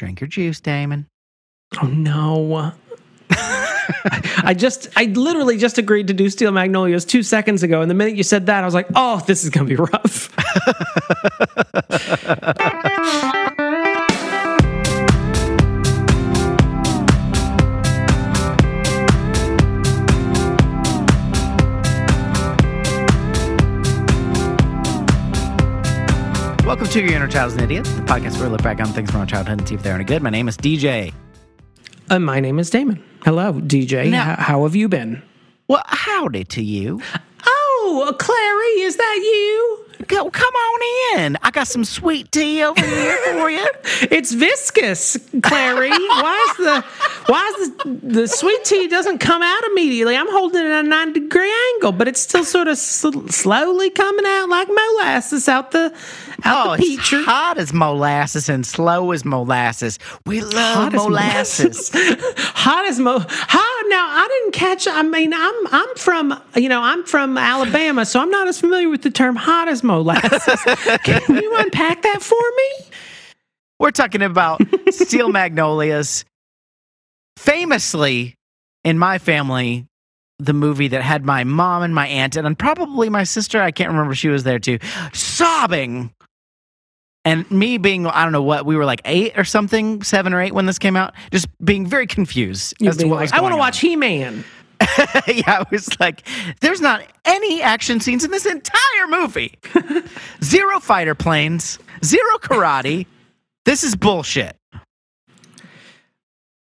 Drink your juice, Damon. Oh no. I just, I literally just agreed to do Steel Magnolias two seconds ago, and the minute you said that, I was like, "Oh, this is gonna be rough." Welcome to Your Inner Child's an Idiot, the podcast where we look back on things from our childhood and see if they're any good. My name is DJ. Uh, my name is Damon. Hello, DJ. Now- H- how have you been? Well, howdy to you. Oh, Clairee, is that you? Go, come on in. I got some sweet tea over here for you. It's viscous, Clairee. why is the why is the the sweet tea doesn't come out immediately? I'm holding it at a nine degree angle, but it's still sort of sl- slowly coming out like molasses out the out Oh, the it's hot as molasses and slow as molasses. We love Hot as molasses. hot as mo hot now i didn't catch i mean i'm i'm from you know i'm from alabama so i'm not as familiar with the term hot as molasses can you unpack that for me We're talking about steel magnolias. Famously, in my family, the movie that had my mom and my aunt and probably my sister, I can't remember she was there too, sobbing. And me being, I don't know what, we were like eight or something, seven or eight when this came out, just being very confused as to what like, i want to watch he-man yeah, I was like, there's not any action scenes in this entire movie. zero fighter planes, zero karate. This is bullshit. uh,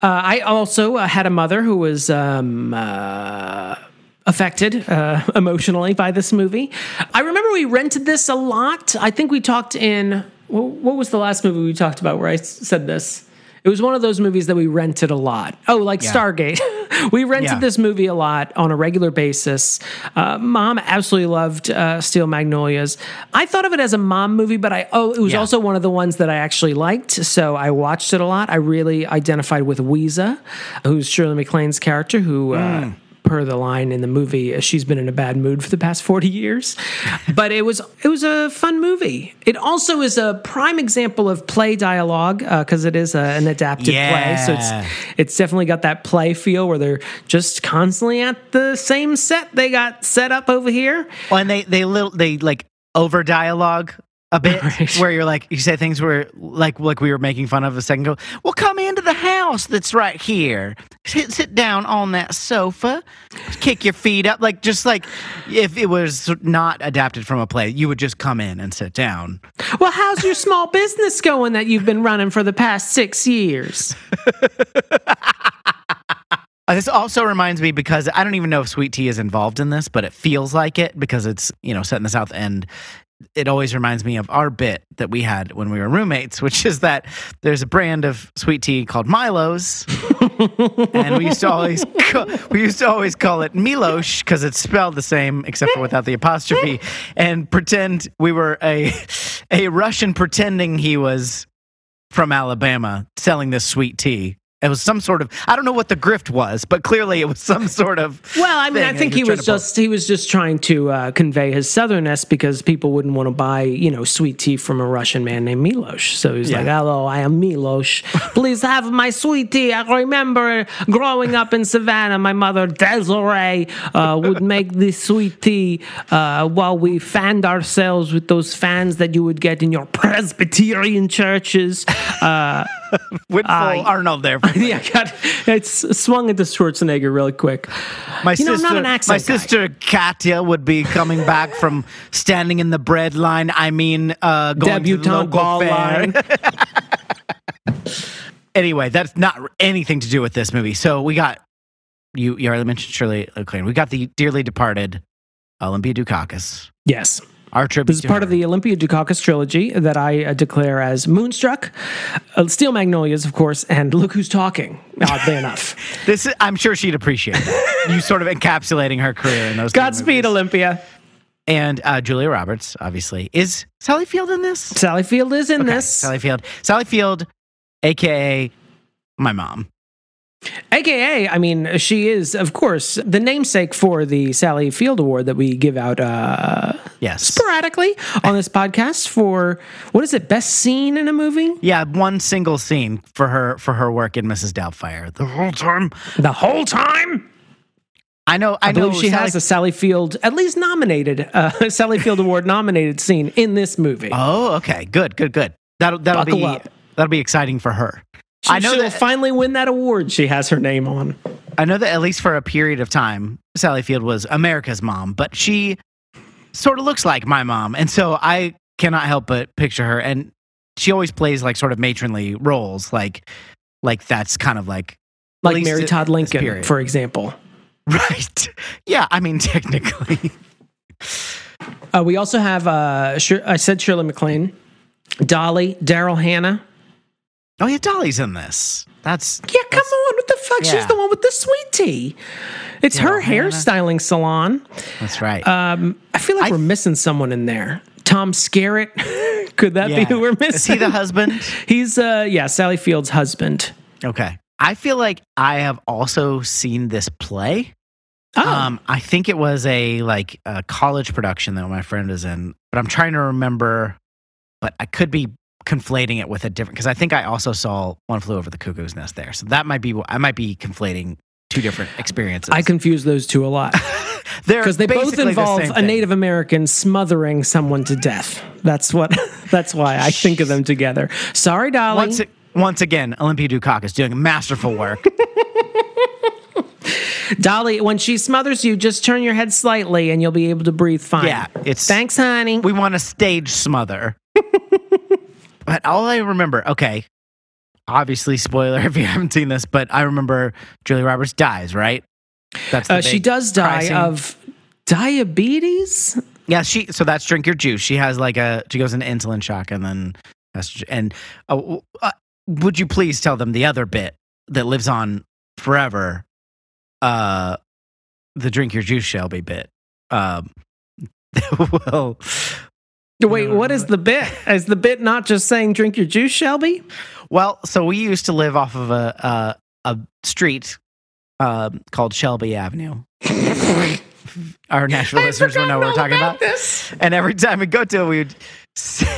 i also uh, had a mother who was um, uh, affected uh, emotionally by this movie i remember we rented this a lot i think we talked in what was the last movie we talked about where I said this it was one of those movies that we rented a lot. Oh, like Yeah. Stargate. we rented Yeah. this movie a lot on a regular basis. Uh, mom absolutely loved uh, Steel Magnolias. I thought of it as a mom movie, but I oh, it was Yeah. also one of the ones that I actually liked. So I watched it a lot. I really identified with Weeza, who's Shirley MacLaine's character, who. Uh, Per the line in the movie, uh, she's been in a bad mood for the past forty years, but it was it was a fun movie. It also is a prime example of play dialogue uh, because it is a, an adapted play, so it's it's definitely got that play feel where they're just constantly at the same set they got set up over here. Well, and they they little they like over dialogue a bit Right. where you're like you say things where like like we were making fun of a second ago. Well, come into the house that's right here. Sit sit down on that sofa. Kick your feet up like just like if it was not adapted from a play, you would just come in and sit down. Well, how's your small business going that you've been running for the past six years? This also reminds me because I don't even know if Sweet Tea is involved in this, but it feels like it because it's, you know, set in the South End. It always reminds me of our bit that we had when we were roommates, which is that there's a brand of sweet tea called Milo's, and we used to always ca- we used to always call it Milosh because it's spelled the same except for without the apostrophe, and pretend we were a a Russian pretending he was from Alabama selling this sweet tea. It was some sort of I don't know what the grift was, but clearly it was some sort of Well, I mean, I think he was just he was just trying to uh, convey his southernness because people wouldn't want to buy you know sweet tea from a Russian man named Milosh. So he's like, "Hello, I am Milosh. Please have my sweet tea." I remember growing up in Savannah, my mother Desiree uh, would make this sweet tea uh, while we fanned ourselves with those fans that you would get in your Presbyterian churches. Uh, Arnold there. yeah, God, it's swung into Schwarzenegger really quick. My You know, sister, not an accent my guy. sister Katya would be coming back from standing in the bread line. I mean, uh, going to the Debutante local ball fair. line. Anyway, that's not anything to do with this movie. So we got you. You already mentioned Shirley MacLaine. We got the dearly departed Olympia Dukakis. Yes. Our tribute. This is part her. of the Olympia Dukakis trilogy that I uh, declare as Moonstruck, uh, Steel Magnolias, of course, and Look Who's Talking. Oddly enough. This is, I'm sure she'd appreciate that. you sort of encapsulating her career in those. Godspeed. Olympia. And uh, Julia Roberts, obviously, is Sally Field in this? Sally Field is in Okay, this. Sally Field. Sally Field, aka my mom. AKA, I mean, she is, of course, the namesake for the Sally Field Award that we give out uh, Yes. sporadically on this podcast for what is it? Best scene in a movie? Yeah, one single scene for her for her work in Mrs. Doubtfire. The whole time. The whole time. I know. I, I know. believe she Sally- has a Sally Field, at least nominated, uh, Sally Field Award nominated scene in this movie. Oh, okay. Good. Good. Good. That'll that'll Buckle be up. that'll be exciting for her. She, I know she'll that finally win that award she has her name on. I know that at least for a period of time, Sally Field was America's mom, but she sort of looks like my mom, and so I cannot help but picture her. And she always plays like sort of matronly roles, like like that's kind of like Like Mary Todd Lincoln, for example. right. Yeah, I mean technically. Uh, we also have, uh, I said Shirley MacLaine, Dolly, Daryl Hannah. Oh yeah, Dolly's in this. That's Yeah, come on. What the fuck? Yeah. She's the one with the sweet tea. It's her Daryl Hannah. hairstyling salon. that's right. Um, I feel like I- we're missing someone in there. Tom Skerritt. Could that be who we're missing? Is he the husband? He's, uh, yeah, Sally Field's husband. Okay. I feel like I have also seen this play. Oh, Um, I think it was a like a college production that my friend is in, but I'm trying to remember. But I could be conflating it with a different because I think I also saw One Flew Over the Cuckoo's Nest there, so that might be I might be conflating two different experiences. I confuse those two a lot because they both basically the involve a. Native American smothering someone to death. That's what. That's why I think of them together. Sorry, Dolly. Once, once again, Olympia Dukakis doing masterful work. Dolly, when she smothers you, just turn your head slightly and you'll be able to breathe fine. Yeah, it's- Thanks, honey. we want a stage smother. But all I remember, okay, obviously spoiler if you haven't seen this, but I remember Julie Roberts dies, right? That's the Uh, she does die scene. of diabetes. yeah. She so that's drink your juice. She has like a she goes into insulin shock and then that's and uh, uh, would you please tell them the other bit that lives on forever? Uh, the drink your juice Shelby bit. Um, well, Wait, what is the bit? Is the bit not just saying drink your juice, Shelby? Well, so we used to live off of a a, a street um, called Shelby Avenue. Our Nashville listeners will know what we're talking about. this. And every time we go to it, we would say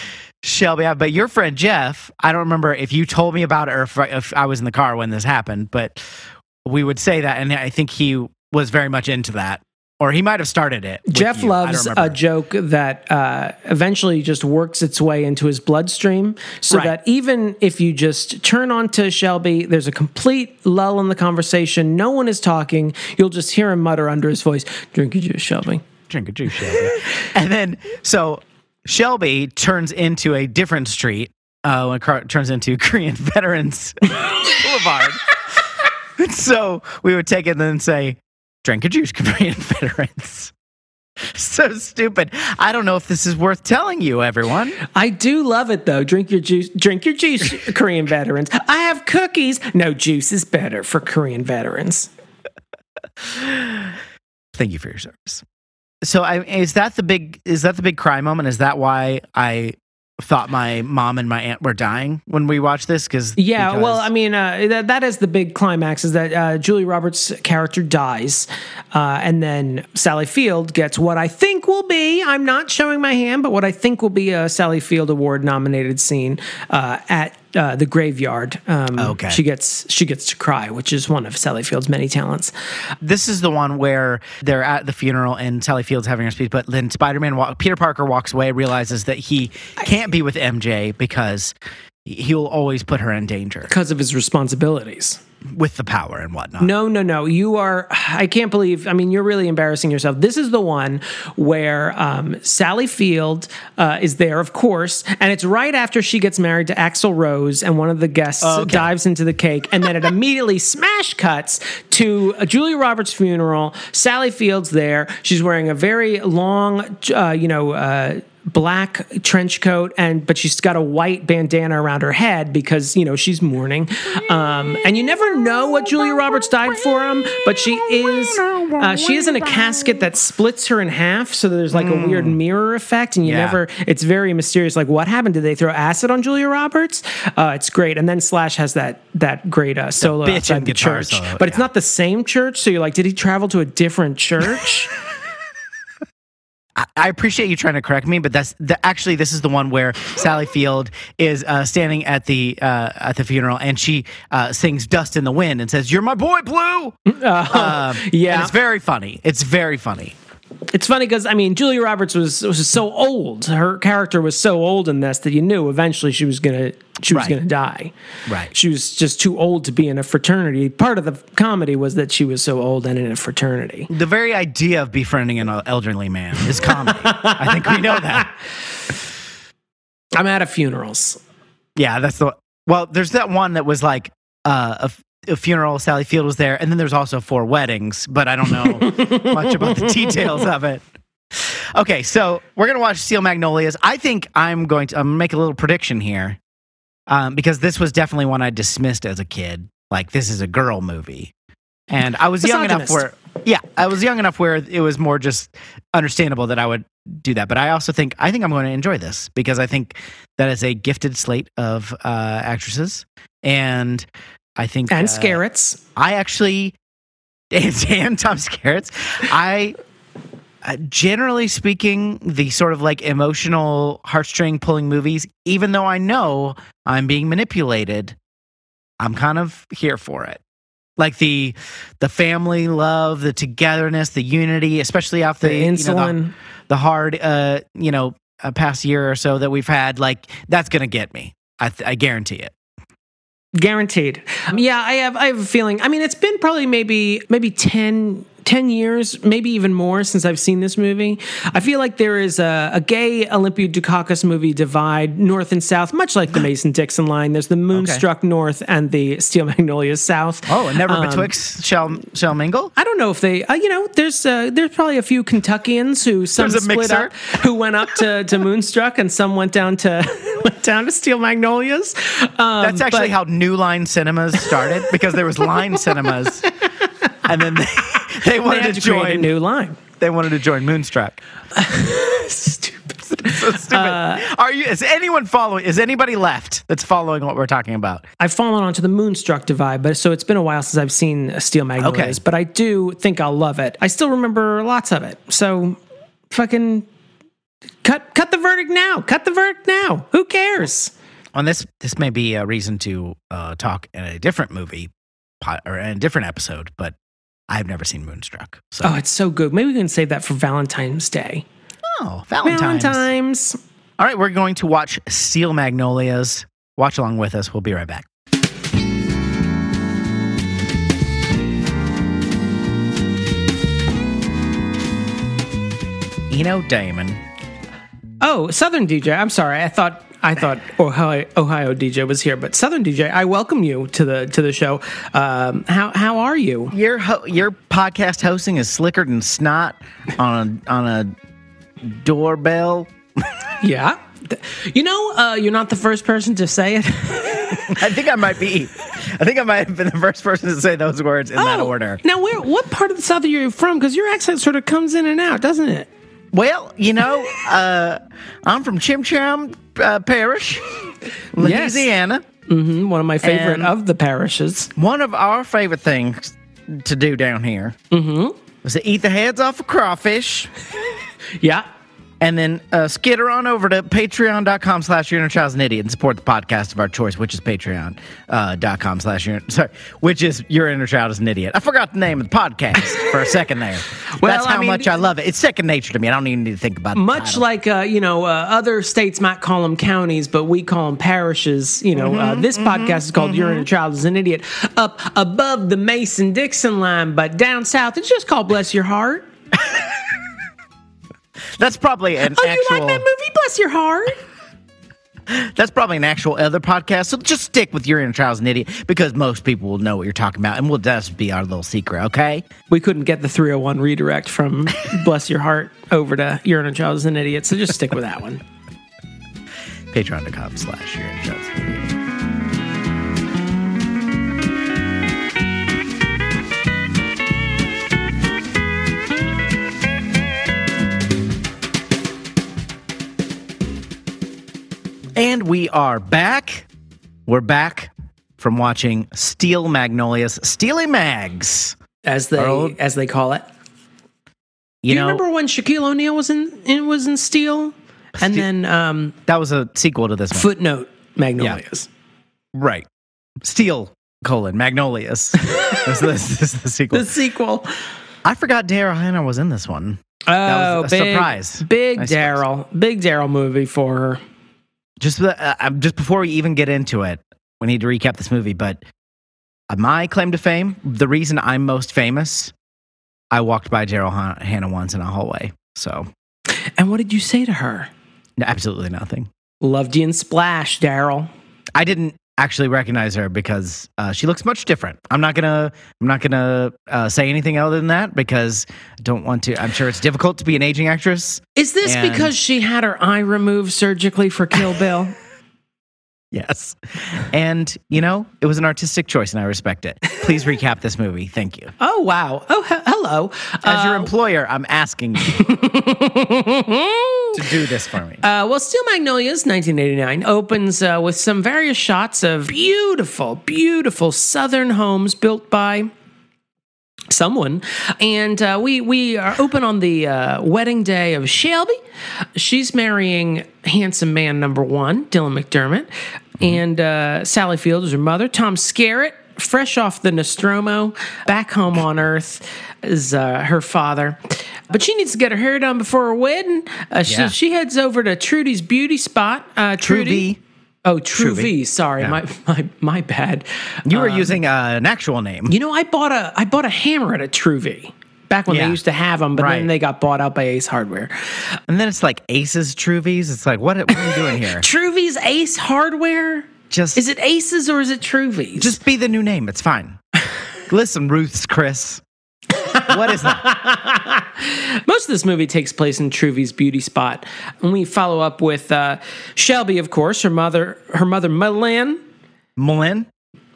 Shelby Avenue. But your friend Jeff, I don't remember if you told me about it or if if I was in the car when this happened, but we would say that, and I think he was very much into that, or he might have started it. Jeff you. Loves a joke that uh, eventually just works its way into his bloodstream, so Right. that even if you just turn on to Shelby, there's a complete lull in the conversation. No one is talking. You'll just hear him mutter under his voice, "Drink your juice, Shelby." drink a juice, Shelby. and then so Shelby turns into a different street uh, when it car- turns into Korean Veterans Boulevard. So we would take it and then say, drink a juice, Korean Veterans. So stupid. I don't know if this is worth telling you, everyone. I do love it though. Drink your juice. Drink your juice, Korean veterans. I have cookies. No, juice is better for Korean veterans. Thank you for your service. So, I, is that the big? Is that the big cry moment? Is that why I thought my mom and my aunt were dying when we watched this? Because Yeah, well, I mean, uh, that, that is the big climax is that uh, Julie Roberts' character dies, uh, and then Sally Field gets what I think will be, I'm not showing my hand, but what I think will be a Sally Field Award nominated scene uh, at uh, the graveyard. Um, Okay. She gets she gets to cry, which is one of Sally Field's many talents. this is the one where they're at the funeral and Sally Field's having her speech, but then Spider-Man, wa- Peter Parker walks away, realizes that he can't be with MJ because he'll always put her in danger Because of his responsibilities. with the power and whatnot. No, no, no. You are, I can't believe, I mean, you're really embarrassing yourself. This is the one where um, Sally Field uh, is there, of course, and it's right after she gets married to Axl Rose, and one of the guests Okay. dives into the cake, and then it immediately smash cuts to a Julia Roberts' funeral. Sally Field's there. She's wearing a very long, uh, you know, uh, black trench coat and but she's got a white bandana around her head because you know she's mourning. Um, and you never know what julia roberts died for him but she is uh, she is in a casket that splits her in half so there's like a weird mirror effect and you Yeah. never it's very mysterious like what happened? Did they throw acid on julia roberts? Uh, it's great. And then slash has that that great uh, solo outside the church solo, but it's not the same church so you're like did he travel to a different church I, appreciate you trying to correct me, but that's the, actually this is the one where Sally Field is uh, standing at the uh, at the funeral and she uh, sings "Dust in the Wind" and says, "You're my boy, Blue." Um, yeah. it's very funny. It's very funny. It's funny because I mean Julia Roberts was was so old. Her character was so old in this that you knew eventually she was gonna she was Right. gonna die. Right. She was just too old to be in a fraternity. Part of the comedy was that she was so old and in a fraternity. The very idea of befriending an elderly man is comedy. I think we know that. I'm out of funerals. Yeah, that's the well. There's that one that was like uh, a, funeral. Sally Field was there, and then there's also four weddings, but I don't know much about the details of it. Okay, so we're gonna watch Steel Magnolias. I think I'm going to I'm gonna make a little prediction here, um, because this was definitely one I dismissed as a kid. Like this is a girl movie, and I was young enough where yeah, I was young enough where it was more just understandable that I would do that. But I also think I think I'm going to enjoy this because I think that is a gifted slate of uh, actresses, and I think And uh, Skerritts. I actually and, and Tom Skerritt. I uh, generally speaking, the sort of like emotional heartstring pulling movies, even though I know I'm being manipulated, I'm kind of here for it. Like the the family love, the togetherness, the unity, especially after The you know, insulin. the hard, uh, you know, uh, past year or so that we've had. Like that's gonna get me. I, th- I guarantee it. Guaranteed. Yeah, I have I have a feeling. I mean, it's been probably maybe maybe 10, 10 years, maybe even more since I've seen this movie. I feel like there is a, a gay Olympia Dukakis movie divide north and south, much like the Mason Dixon line. There's the Moonstruck North and the Steel Magnolias South. Oh, and never Um, betwixt shall shall mingle. I don't know if they, uh, you know, there's uh, there's probably a few Kentuckians who some split mixer. up, who went up to, to Moonstruck, and some went down to went down to Steel Magnolias. Um, That's actually but- how New Line Cinemas started because there was Line Cinemas, and then they, they they wanted had to to create a new line. They wanted to join Moonstruck. Stupid. So stupid. Uh, Are you? Is anyone following? Is anybody left that's following what we're talking about? I've fallen onto the Moonstruck divide, but so it's been a while since I've seen Steel Magnolias. Okay. But I do think I'll love it. I still remember lots of it. So, fucking cut cut the verdict now. Cut the verdict now. Who cares? On this, this may be a reason to uh, talk in a different movie or in a different episode, but I've never seen Moonstruck. So, Oh, it's so good. Maybe we can save that for Valentine's Day. oh, Valentine's. Valentine's. All right, we're going to watch Steel Magnolias. Watch along with us. We'll be right back. Eno Damon, Oh, Southern DJ. I'm sorry. I thought I thought Ohio, Ohio DJ was here, but Southern DJ. I welcome you to the to the show. Um, how how are you? your ho- your podcast hosting is slicker than snot on a on a doorbell. Yeah. You know, uh, you're not the first person to say it. I think I might be. I think I might have been the first person to say those words in that Oh, order. Now, where what part of the South are you from? Because your accent sort of comes in and out, doesn't it? Well, you know, uh, I'm from Chim Cham uh, Parish, Louisiana. Mm-hmm. One of my favorite of the parishes. One of our favorite things to do down here mm-hmm. was to eat the heads off of crawfish Yeah. And then uh, skitter on over to patreon.com slash your inner child's an idiot and support the podcast of our choice, which is patreon.com uh, dot com slash your, sorry, which is your inner child is an idiot. I forgot the name of the podcast for a second there. Well, That's I how mean- much I love it. It's second nature to me. I don't even need to think about it. Much like uh, you know, uh, other states might call them counties, but we call them parishes. You know, uh, this podcast is called "Your Inner Child Is an Idiot." Up above the Mason Dixon line, but down south, it's just called "Bless Your Heart." That's probably an Oh, actual. you like that movie? Bless Your Heart. That's probably an actual other podcast. So just stick with your inner child's an idiot because most people will know what you're talking about, and we'll just be our little secret. Okay. We couldn't get the 301 redirect from "Bless Your Heart" over to "Your Inner Child Is an Idiot," so just stick with that one. Patreon.com slash your inner child's And we are back. We're back from watching Steel Magnolias, Steely Mags. As they as they call it. You Do you know, remember when Shaquille O'Neal was in, in was in Steel, and Ste- then um, that was a sequel to this one. Footnote Magnolias. Right. Steel colon Magnolias. this, this, is the sequel. The sequel. I forgot Daryl Hannah was in this one. Oh, was a big, surprise, Big Daryl. Big Daryl movie for her. Just uh, uh, just before we even get into it, we need to recap this movie. But my claim to fame, the reason I'm most famous, I walked by Daryl Han- Hannah once in a hallway. So And what did you say to her? no, absolutely nothing. Loved you in Splash, Daryl. I didn't actually recognize her because uh, she looks much different. I'm not gonna I'm not gonna uh, say anything other than that because I don't want to. I'm sure it's difficult to be an aging actress. Is this And- because she had her eye removed surgically for Kill Bill? Yes, and you know it was an artistic choice, and I respect it. Please recap this movie. Thank you. oh wow. Oh he- hello. As your Uh, employer, I'm asking you to do this for me. Uh, well, Steel Magnolias, 1989, opens uh, with some various shots of beautiful, beautiful southern homes built by someone, and uh, we we are open on the uh, wedding day of Shelby. She's marrying handsome man number one, Dylan McDermott, and uh, Sally Field is her mother. Tom Skerritt, fresh off the Nostromo, back home on Earth, is uh, her father. But she needs to get her hair done before her wedding. Uh, she, Yeah. she heads over to Trudy's beauty spot. Uh, Trudy. Trudy. Oh, True. V. Sorry, my, my my bad. You were using uh, an actual name. You know, I bought a I bought a hammer at a Truvy back when Yeah. they used to have them, but then they got bought out by Ace Hardware. And then it's like Aces Truvies. It's like, what, what are you doing here? Truvy's Ace Hardware. Just, Is it Aces or is it Truvies? just be the new name. It's fine. Listen, Ruth's Chris. What is that? most of this movie takes place in Truvy's beauty spot, and we follow up with uh, Shelby, of course, her mother, her mother M'Lynn. M'Lynn?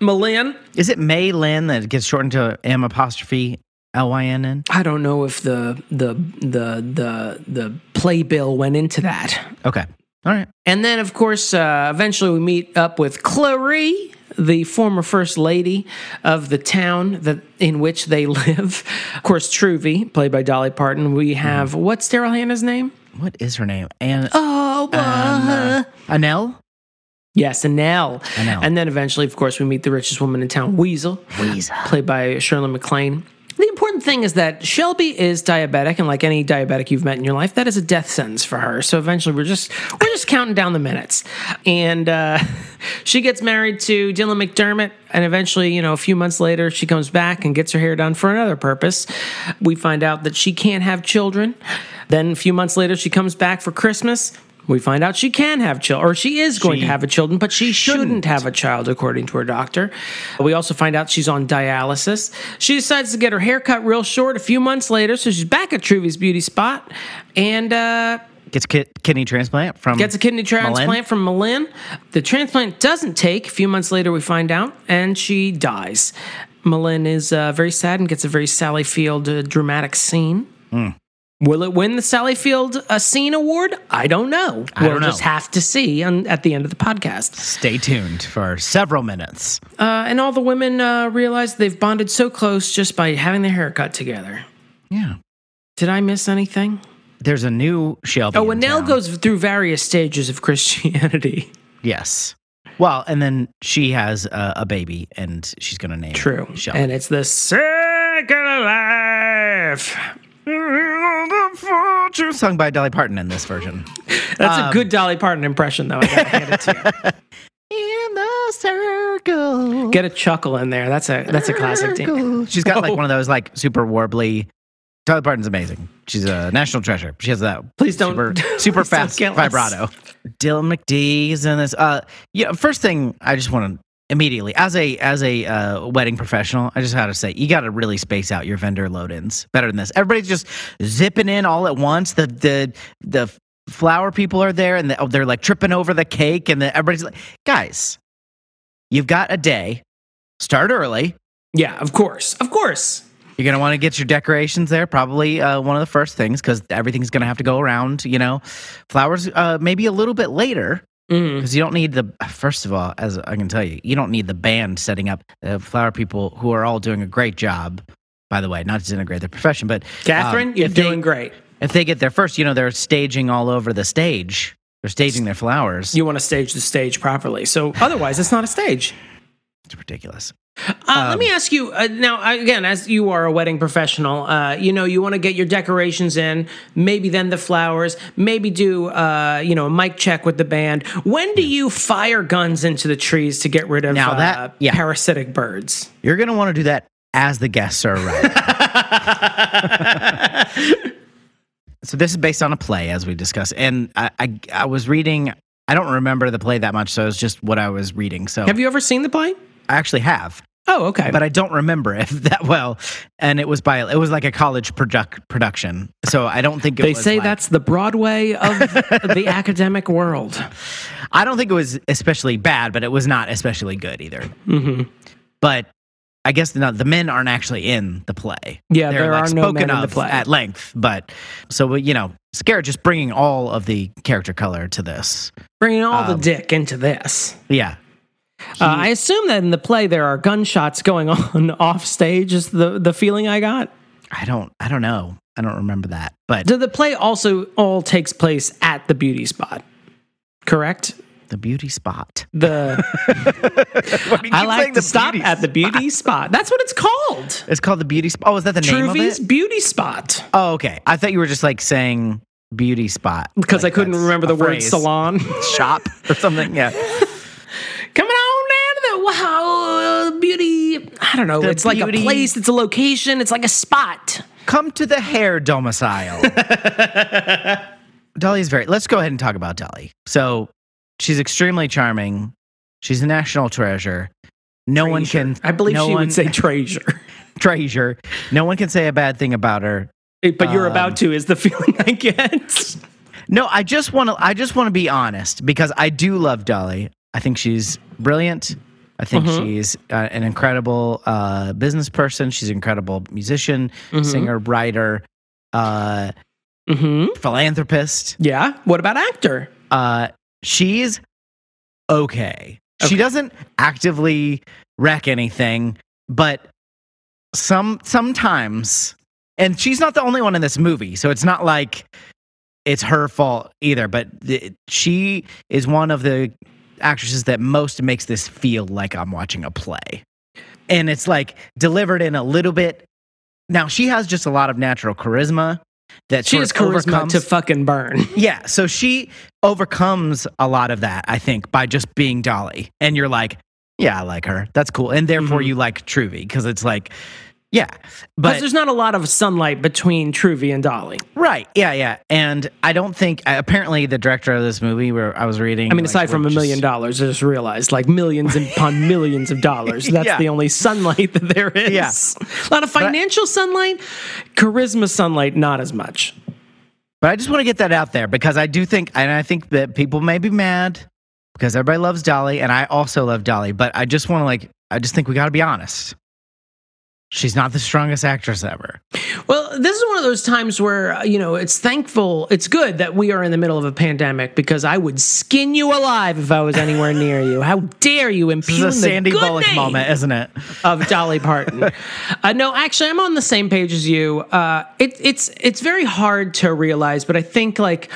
M'Lynn. Is it May Lin that gets shortened to M apostrophe L Y N N? I don't know if the the the the the playbill went into that. Okay. All right. And then, of course, uh, eventually we meet up with Clairee, the former first lady of the town that in which they live. Of course, Truvy, played by Dolly Parton. We have what's Daryl Hannah's name? What is her name? And Oh, uh, Anel? yes, Annelle. Annelle. And then eventually, of course, we meet the richest woman in town, Weasel, Weasel. played by Shirley MacLaine. The important thing is that Shelby is diabetic, and like any diabetic you've met in your life, that is a death sentence for her. So eventually, we're just we're just counting down the minutes, and uh, she gets married to Dylan McDermott, and eventually, you know, a few months later, she comes back and gets her hair done for another purpose. We find out that she can't have children. Then a few months later, she comes back for Christmas. We find out she can have children, or she is going She to have a children, but she shouldn't shouldn't. have a child, according to her doctor. We also find out she's on dialysis. She decides to get her hair cut real short a few months later, so she's back at Truvy's beauty spot and uh, Gets ki- kidney transplant from gets a kidney transplant M'Lynn? from M'Lynn. The transplant doesn't take. A few months later, we find out, and she dies. M'Lynn is uh, very sad and gets a very Sally Field uh, dramatic scene. Hmm. Will it win the Sally Field uh, Scene Award? I don't know. I we'll don't know. just have to see on, at the end of the podcast. Stay tuned for several minutes. Uh, and all the women uh, realize they've bonded so close just by having their hair cut together. Yeah. Did I miss anything? There's a new Shelby. Oh, and Nell goes through various stages of Christianity. Yes. Well, and then she has a, a baby, and she's going to name True. it Shelby. And it's the second life. sung by Dolly Parton in this version. That's Um, a good Dolly Parton impression, though. I gotta hand it to you. In the circle. Get a chuckle in there. That's a that's a classic. Thing. She's got like Oh. one of those like super warbly. Dolly Parton's amazing. She's a national treasure. She has that Please don't- super, please super don't fast us. vibrato. Dylan McDee's in this. Uh, yeah. First thing I just want to immediately as a as a uh, wedding professional, I just had to say you got to really space out your vendor load-ins better than this. Everybody's just zipping in all at once. The the the flower people are there and the, they're like tripping over the cake and the, everybody's like, guys, you've got a day. Start early. Yeah, of course, of course. You're gonna want to get your decorations there. Probably uh, one of the first things because everything's gonna have to go around. You know, flowers uh, maybe a little bit later Mm. because you don't need the. First of all, as I can tell you, you don't need the band setting up uh, flower people who are all doing a great job by the way, not to denigrate their profession, but Catherine, um, you're if they- doing great. If they get there first, you know, they're staging all over the stage. They're staging their flowers. You want to stage the stage properly. So otherwise, it's not a stage. it's ridiculous. Uh, let me ask you uh, now. Again, as you are a wedding professional, uh, you know you want to get your decorations in. Maybe then the flowers. Maybe do uh, you know a mic check with the band. When do you fire guns into the trees to get rid of Now that- uh, yeah. parasitic birds? You're going to want to do that as the guests are arriving. so this is based on a play, as we discussed, and I, I, I was reading. I don't remember the play that much, so it's just what I was reading. So Have you ever seen the play? I actually have, Oh, okay. but I don't remember it that well. And it was by it was like a college product production, so I don't think it they say like- that's the Broadway of the academic world. I don't think it was especially bad, but it was not especially good either. Mm-hmm. But I guess the, the men aren't actually in the play. Yeah, They're there like are no spoken men in the play. at length. But so you know, Skerritt just bringing all of the character color to this. Bringing all Um, the dick into this. Yeah, Uh, I assume that in the play there are gunshots going on off stage. Is the the feeling I got? I don't, I don't know, I don't remember that. But So the play also all takes place at the beauty spot, correct? the beauty spot. The I like to stop at the beauty spot. That's what it's called. It's called the beauty spot. Oh, is that the name of Truvy's it? beauty spot. Oh, okay. I thought you were just like saying beauty spot Because Like I couldn't that's remember a the word phrase. salon. shop or something. Yeah. Coming on I don't know. The it's like a place. It's a location. It's like a spot. Come to the hair domicile. Dolly's very. Let's go ahead and talk about Dolly. So she's extremely charming. She's a national treasure. No one can. I believe no she one, would say treasure. treasure. No one can say a bad thing about her. But you're Um, about to is the feeling I get. No, I just want to. I just want to be honest because I do love Dolly. I think she's brilliant. I think Mm-hmm. she's uh, an incredible uh, business person. She's an incredible musician, Mm-hmm. singer, writer, uh, hmm philanthropist. Yeah. What about actor? uh, she's okay. She doesn't actively wreck anything, but some sometimes, and she's not the only one in this movie, so it's not like it's her fault either. But she is one of the actresses that most makes this feel like I'm watching a play, and it's like delivered in a little bit. Now she has just a lot of natural charisma. That She has charisma to fucking burn. yeah, so she overcomes a lot of that, I think, by just being Dolly. And you're like, yeah, I like her. That's cool. And therefore Mhm. you like Truvy because it's like, yeah. But there's not a lot of sunlight between Truvy and Dolly. right, yeah, yeah. And I don't think apparently the director of this movie where I was reading I mean, like, aside from a would million just- dollars, I just realized like millions upon millions of dollars. That's Yeah. the only sunlight that there is. Yeah. A lot of financial sunlight, charisma sunlight, not as much. But I just want to get that out there because I do think and I think that people may be mad because everybody loves Dolly and I also love Dolly, but I just want to like I just think we got to be honest. She's not the strongest actress ever. Well, this is one of those times where, uh, you know, it's thankful, it's good that we are in the middle of a pandemic because I would skin you alive if I was anywhere near you. How dare you This impugn is a the Sandy good Bullock moment, isn't it? of Dolly Parton. uh, no, actually, I'm on the same page as you. Uh, it, it's it's very hard to realize, but I think like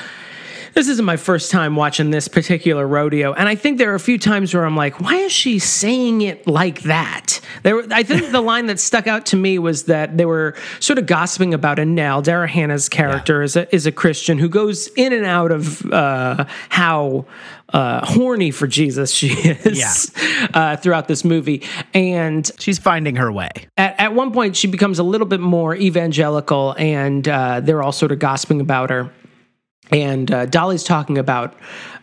this isn't my first time watching this particular rodeo, and I think there are a few times where I'm like, why is she saying it like that? There, I think the line that stuck out to me was that they were sort of gossiping about Annelle. Daryl Hannah's character is a is a Christian who goes in and out of uh, how uh, horny for Jesus she is uh, throughout this movie, and She's finding her way. at, at one point she becomes a little bit more evangelical and uh, they're all sort of gossiping about her and uh, dolly's talking about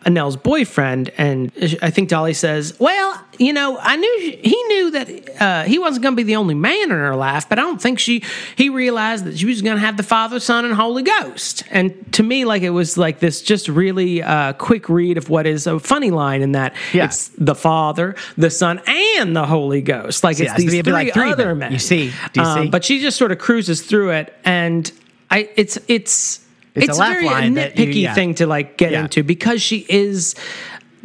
Annelle's boyfriend, and I think Dolly says, "Well, you know, I knew he knew that uh, he wasn't going to be the only man in her life, but I don't think she he realized that she was going to have the Father, Son, and Holy Ghost." And to me, like it was like this just really uh, quick read of what is a funny line in that Yeah. it's the Father, the Son, and the Holy Ghost. Like it's Yeah, these three, like three other men. men. You see? Do you see? But she just sort of cruises through it, and I it's it's It's a it's, a, very that you- nitpicky yeah. thing to like get Yeah. into because she is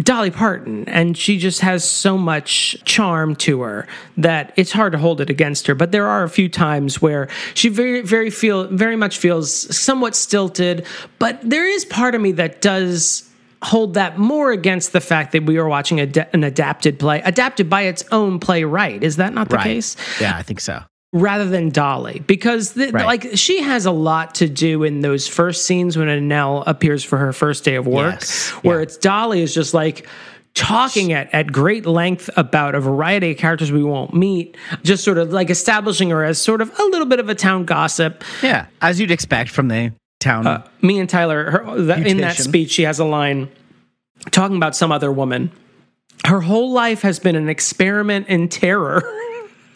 Dolly Parton, and she just has so much charm to her that it's hard to hold it against her. But there are a few times where she very, very feel, very much feels somewhat stilted. But there is part of me that does hold that more against the fact that we are watching a, an adapted play, adapted by its own playwright. Is that not the right. case? Yeah, I think so. Rather than Dolly because the, Right. like she has a lot to do in those first scenes when Annelle appears for her first day of work Yes. where Yeah. it's Dolly is just like talking at, at great length about a variety of characters we won't meet just sort of like establishing her as sort of a little bit of a town gossip Yeah, as you'd expect from the town. Uh, me and Tyler her, in that speech she has a line talking about some other woman her whole life has been an experiment in terror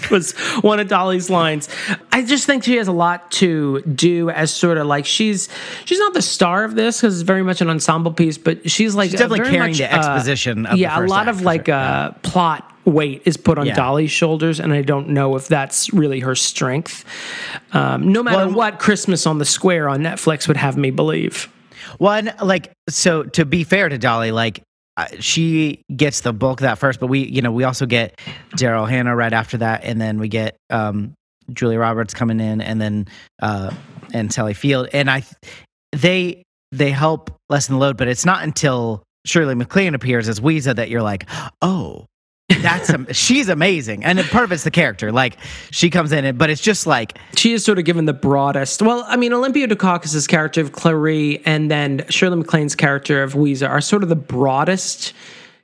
was one of Dolly's lines. I just think she has a lot to do as sort of like she's she's not the star of this because it's very much an ensemble piece, but she's like She's definitely carrying much, the uh, exposition of the yeah, a lot of like sure. uh, plot weight is put on Yeah. Dolly's shoulders, and I don't know if that's really her strength. Um, no matter Well- what, Christmas on the Square on Netflix would have me believe. One, like, so to be fair to Dolly, like, uh, she gets the bulk of that first, but we, you know, we also get Daryl Hannah right after that, and then we get um, Julia Roberts coming in, and then uh, and Sally Field, and I, they they help lessen the load, but it's not until Shirley MacLaine appears as Weeza that you're like, oh. That's am- she's amazing, and part of it's the character. Like she comes in, but it's just like She is sort of given the broadest. Well, I mean, Olympia Dukakis' character of Clairee and then Shirley MacLaine's character of Weezer are sort of the broadest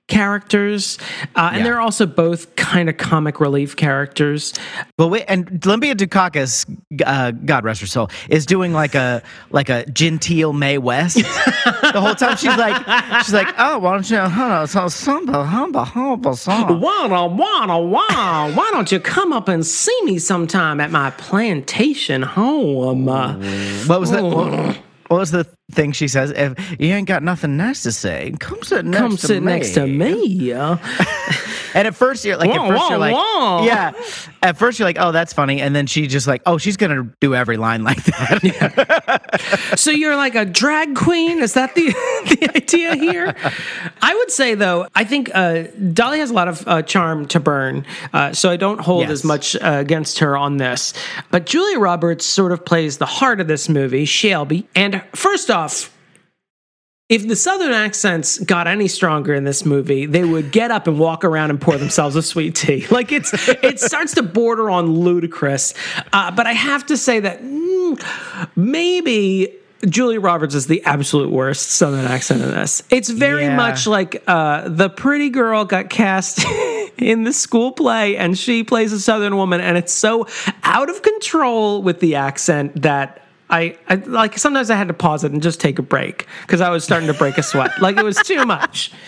characters, uh, and Yeah. they're also both kind of comic relief characters. Well, wait, and Olympia Dukakis, uh, God rest her soul, is doing like a like a genteel Mae West the whole time. She's like, she's like, oh, why don't you, huh, so samba, humba, humba, song. Wanna, wanna, wanna, why don't you come up and see me sometime at my plantation home? What was the what, what was the thing she says? If you ain't got nothing nice to say, come sit next come to sit me. next to me. uh. And at first you're like, Wah, at first wah, you're like, wah. yeah. At first you're like, oh, that's funny, and then she just like, oh, she's gonna do every line like that. So you're like a drag queen? Is that the the idea here? I would say though, I think uh, Dolly has a lot of uh, charm to burn, uh, so I don't hold Yes. as much uh, against her on this. But Julia Roberts sort of plays the heart of this movie, Shelby. And first off. If the southern accents got any stronger in this movie, they would get up and walk around and pour themselves a sweet tea. Like it's, it starts to border on ludicrous. Uh, but I have to say that mm, maybe Julia Roberts is the absolute worst Southern accent in this. It's very Yeah. much like uh, the pretty girl got cast in the school play, and she plays a Southern woman, and it's so out of control with the accent that. I, I like sometimes I had to pause it and just take a break because I was starting to break a sweat. like it was too much.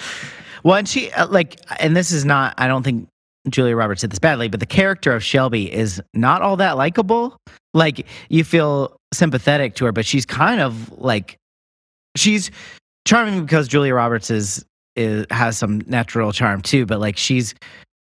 Well, and she uh, like, and this is not. I don't think Julia Roberts did this badly, but the character of Shelby is not all that likable. Like you feel sympathetic to her, but she's kind of like she's charming because Julia Roberts is, is has some natural charm too. But like she's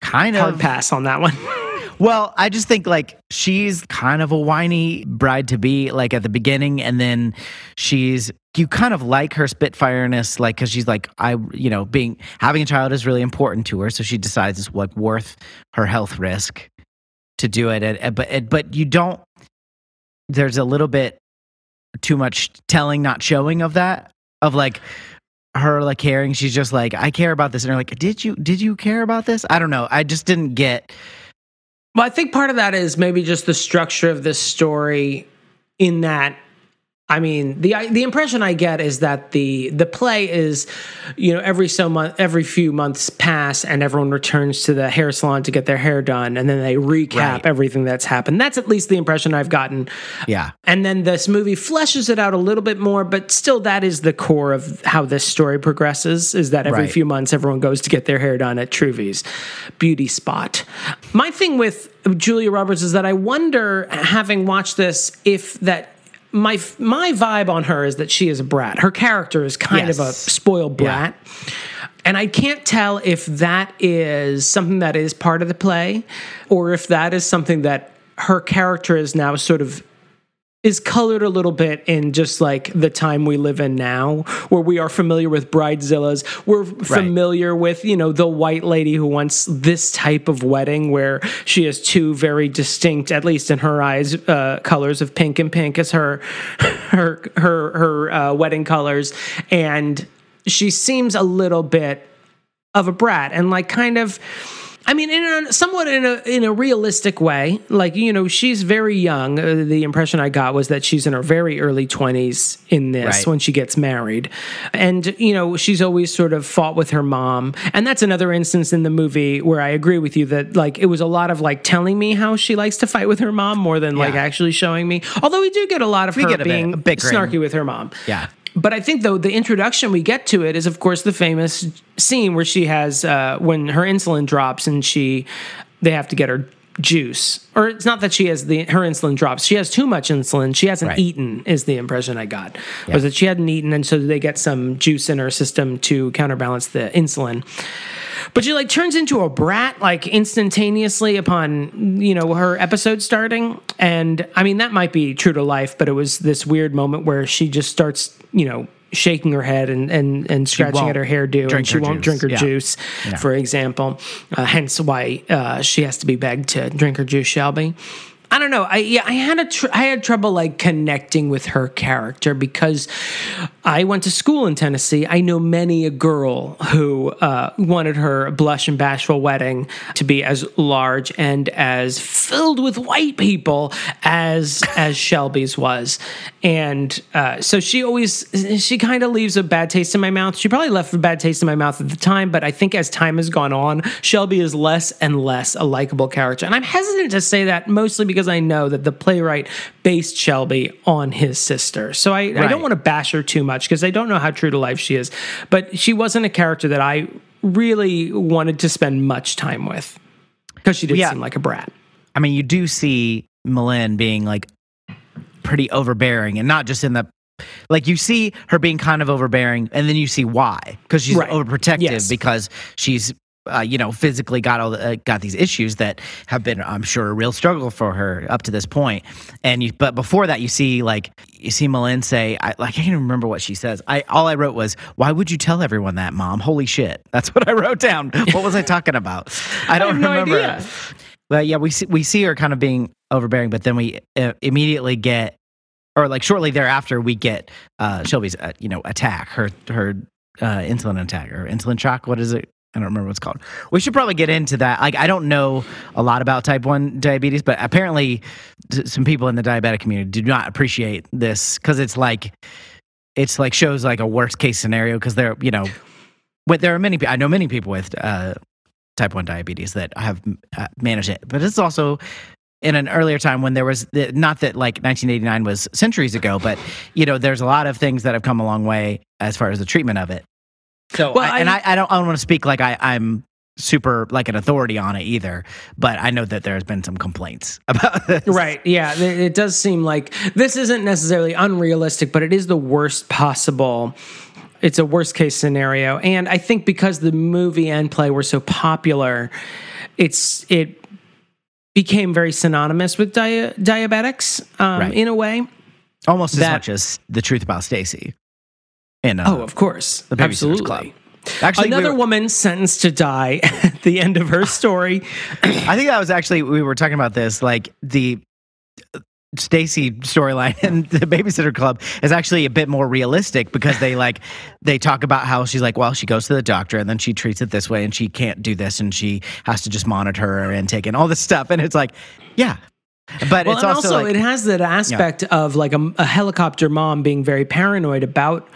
kind Hard of pass on that one. well, I just think like she's kind of a whiny bride to be, like at the beginning, and then she's you kind of like her spitfireness, like because she's like I, you know, being having a child is really important to her, so she decides it's like worth her health risk to do it. But but you don't. There's a little bit too much telling, not showing of that of like her like caring. She's just like I care about this, and they're like, did you did you care about this? I don't know. I just didn't get. Well, I think part of that is maybe just the structure of this story in that I mean, the the impression I get is that the the play is, you know, every so month, every few months pass, and everyone returns to the hair salon to get their hair done, and then they recap Right. everything that's happened. That's at least the impression I've gotten. Yeah. And then this movie fleshes it out a little bit more, but still, that is the core of how this story progresses. Is that every Right. few months, everyone goes to get their hair done at Truvy's beauty spot. My thing with Julia Roberts is that I wonder, having watched this, if that. My my vibe on her is that she is a brat. Her character is kind of a spoiled brat. And I can't tell if that is something that is part of the play or if that is something that her character is now sort of is colored a little bit in just like the time we live in now, where we are familiar with bridezillas. We're familiar with, you know, the white lady who wants this type of wedding where she has two very distinct, at least in her eyes, uh, colors of pink and pink as her her her her uh, wedding colors, and she seems a little bit of a brat and like kind of I mean, in a, somewhat in a in a realistic way, like you know, she's very young. Uh, the impression I got was that she's in her very early twenties in this Right. when she gets married, and you know, she's always sort of fought with her mom, and that's another instance in the movie where I agree with you that like it was a lot of like telling me how she likes to fight with her mom more than like actually showing me. Although we do get a lot of her get a bit- being a bickering. snarky with her mom. Yeah. But I think though the introduction we get to it is of course the famous scene where she has uh, when her insulin drops and she they have to get her juice. Or it's not that she has the her insulin drops. She has too much insulin. She hasn't Right. eaten is the impression i got. Was that she hadn't eaten and so they get some juice in her system to counterbalance the insulin. But she like turns into a brat like instantaneously upon you know her episode starting. And i mean that might be true to life but it was this weird moment where she just starts you know shaking her head and and, and scratching at her hairdo and she her won't juice. drink her Yeah. juice for example uh, hence why uh, she has to be begged to drink her juice shelby I don't know. I yeah, I had a tr- I had trouble like connecting with her character because I went to school in Tennessee. I know many a girl who uh, wanted her blush and bashful wedding to be as large and as filled with white people as as Shelby's was, and uh, so she always she kind of leaves a bad taste in my mouth. She probably left a bad taste in my mouth at the time, but I think as time has gone on, Shelby is less and less a likable character, and I'm hesitant to say that mostly because I know that the playwright based Shelby on his sister. So I, I don't want to bash her too much because I don't know how true to life she is. But she wasn't a character that I really wanted to spend much time with because she did Yeah. seem like a brat. I mean, you do see M'Lynn being like pretty overbearing and not just in the like you see her being kind of overbearing and then you see why because she's Right. overprotective Yes. because she's uh, you know physically got all the, uh, got these issues that have been I'm sure a real struggle for her up to this point. And you but before that you see like you see M'Lynn say I like I can't even remember what she says. I all I wrote was why would you tell everyone that mom? Holy shit. That's what I wrote down. What was I talking about? I don't have no remember. idea. Well, yeah, we see, we see her kind of being overbearing, but then we uh, immediately get, or like shortly thereafter, we get uh, Shelby's, uh, you know, attack her her uh, insulin attack or insulin shock. What is it? I don't remember what it's called. We should probably get into that. Like, I don't know a lot about type one diabetes, but apparently, t- some people in the diabetic community do not appreciate this because it's like, it's like shows like a worst case scenario because they're you know, but there are many. I know many people with uh, type 1 diabetes that have uh, managed it but it's also in an earlier time when there was the, not that like 1989 was centuries ago but you know there's a lot of things that have come a long way as far as the treatment of it so Well, I, and I- I, I don't I don't want to speak like I, I'm super like an authority on it either but I know that there's been some complaints about this Right. Yeah. It does seem like this isn't necessarily unrealistic, but it is the worst possible. It's a worst case scenario, and I think because the movie and play were so popular, it's it became very synonymous with dia- diabetics um, Right. in a way. almost as much as the truth about Stacey in uh, Oh, of course, the absolutely. Club. actually we Another were- woman sentenced to die at the end of her story. I think that was actually we were talking about this. Like the Stacey storyline in the Babysitter Club is actually a bit more realistic because they like they talk about how she's like, well, she goes to the doctor and then she treats it this way and she can't do this and she has to just monitor her intake and all this stuff. And it's like, yeah, but Well, it's and also, also, like, it has that aspect of like a, a helicopter mom being very paranoid about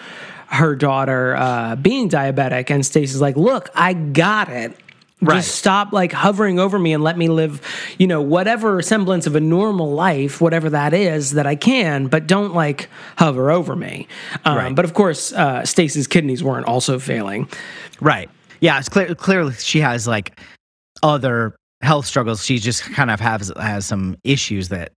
her daughter uh, being diabetic, and Stacey's like, "Look, I got it. Right. Just stop like hovering over me and let me live, you know, whatever semblance of a normal life, whatever that is that I can, but don't like hover over me." Um, Right. But of course, uh, Stacey's kidneys weren't also failing. right. Yeah, it's clear. Clearly, she has like other health struggles. She just kind of has has some issues that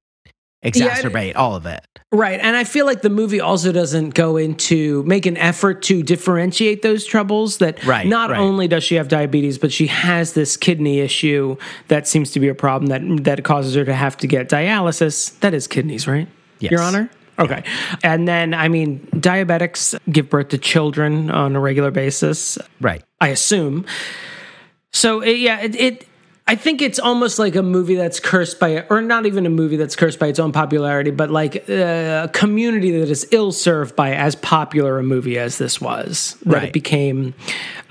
exacerbate all of it. Right. And I feel like the movie also doesn't go into make an effort to differentiate those troubles that Right, not right. only does she have diabetes, but she has this kidney issue that seems to be a problem that that causes her to have to get dialysis. That is kidneys, right? Yes. Your Honor? Okay. And then, I mean, diabetics give birth to children on a regular basis, Right. I assume. So, it, yeah, it, it, I think it's almost like a movie that's cursed by, or not even a movie that's cursed by its own popularity, but like uh, a community that is ill served by as popular a movie as this was. That Right. it became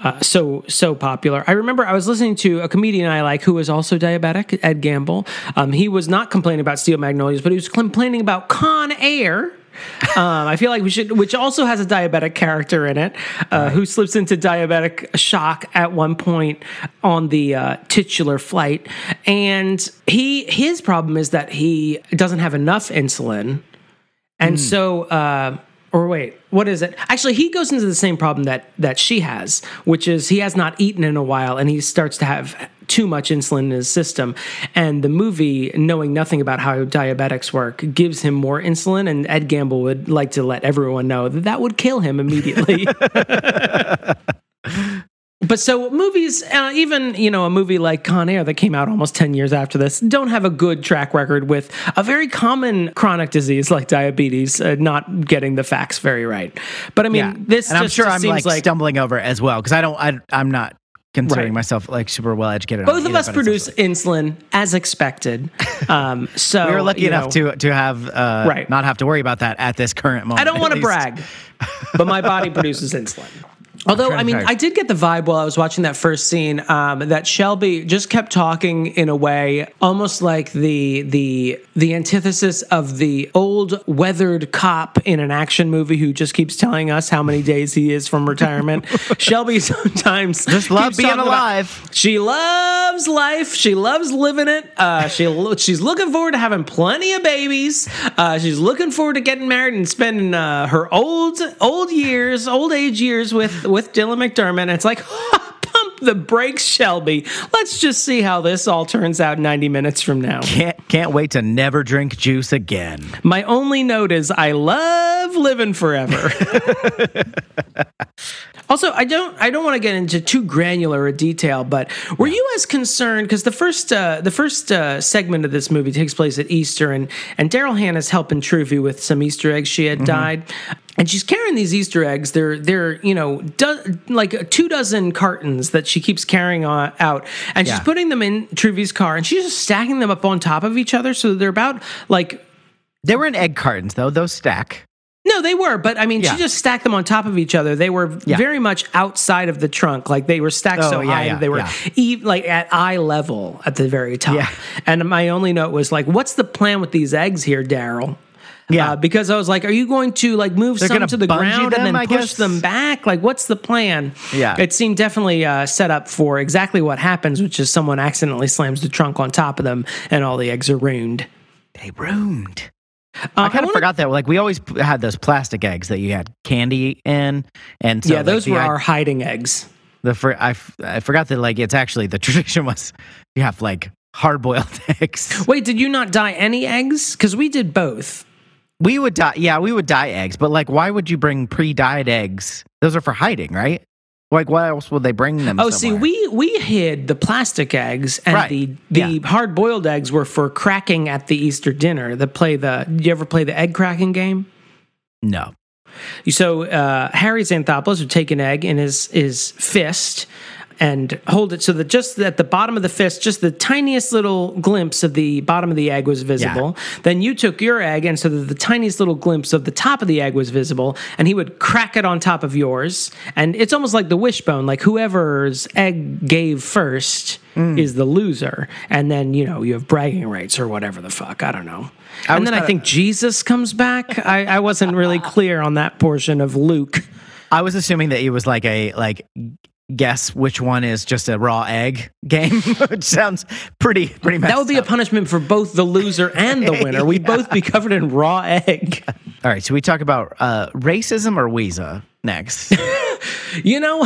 uh, so so popular. I remember I was listening to a comedian I like who was also diabetic, Ed Gamble. Um, he was not complaining about Steel Magnolias, but he was complaining about Con Air. Um, I feel like we should, which also has a diabetic character in it, uh, who slips into diabetic shock at one point on the uh, titular flight, and he his problem is that he doesn't have enough insulin, and so. Uh, or wait, what is it? Actually, he goes into the same problem that that she has, which is he has not eaten in a while, and he starts to have too much insulin in his system. And the movie, knowing nothing about how diabetics work, gives him more insulin. And Ed Gamble would like to let everyone know that that would kill him immediately. But so movies, uh, even you know a movie like Con Air that came out almost ten years after this, don't have a good track record with a very common chronic disease like diabetes, uh, not getting the facts very right. But I mean, Yeah. this and I'm just sure I'm seems like, stumbling over as well because I don't. I, I'm not considering Right. myself like super well educated. both of us produce insulin as expected. Um, so We were lucky enough know, to to have uh, Right. not have to worry about that at this current moment. I don't want to brag, but my body produces insulin. Although, I mean. I did get the vibe while I was watching that first scene um, that Shelby just kept talking in a way almost like the the the antithesis of the old weathered cop in an action movie who just keeps telling us how many days he is from retirement. Shelby sometimes Just love keeps being talking about- alive. she loves life. She loves living it. Uh, she she's looking forward to having plenty of babies. Uh, she's looking forward to getting married and spending uh, her old old years, old age years with with Dylan McDermott. And it's like. The brakes, Shelby. Let's just see how this all turns out 90 minutes from now. Can't can't wait to never drink juice again. My only note is I love living forever. also, I don't I don't want to get into too granular a detail, but were you as concerned because the first uh, the first uh, segment of this movie takes place at Easter and and Daryl Hannah's helping Truvy with some Easter eggs she had died. And she's carrying these Easter eggs. They're they're you know do, like two dozen cartons that she keeps carrying on, out, and she's putting them in Truvy's car, and she's just stacking them up on top of each other, so they're about like They were in egg cartons though. Those stack. no, they were, but I mean, Yeah. she just stacked them on top of each other. They were Yeah. very much outside of the trunk, like they were stacked oh, so Oh, yeah, high yeah, they were yeah. like at eye level at the very top. Yeah. And my only note was like, "What's the plan with these eggs here, Daryl?" Yeah. Uh, because I was like, "Are you going to like move They're some gonna the ground and then I push guess? them back? Like, what's the plan?" Yeah. it seemed definitely uh, set up for exactly what happens, which is someone accidentally slams the trunk on top of them, and all the eggs are ruined. They ruined. Uh, I kind of wanna- forgot that. Like we always had those plastic eggs that you had candy in, and so yeah, like, those the, were I- our hiding eggs. the fr- I, f- I forgot that like it's actually the tradition was you have like hard boiled eggs. Wait, did you not dye any eggs? Because we did both. We would die. yeah, we would dye eggs, but like, why would you bring pre-dyed eggs? Those are for hiding, right? Like, what else would they bring them? Oh, see, we we hid the plastic eggs, and Right. the the Yeah. hard boiled eggs were for cracking at the Easter dinner. The play the. Do you ever play the egg cracking game? no. So uh, Harry Xanthopoulos would take an egg in his his fist and hold it so that just at the bottom of the fist, just the tiniest little glimpse of the bottom of the egg was visible. Then you took your egg, and so that the tiniest little glimpse of the top of the egg was visible, and he would crack it on top of yours. And it's almost like the wishbone, like whoever's egg gave first Mm. is the loser, and then you know you have bragging rights or whatever the fuck. I don't know. and then I think Jesus comes back. I, I wasn't really clear on that portion of Luke. I was assuming that it was like a like guess which one is just a raw egg game, which sounds pretty pretty. Messed That would be a punishment for both the loser and the winner. We'd both be covered in raw egg. All right, so we talk about uh, racism or Ouiser next. You know,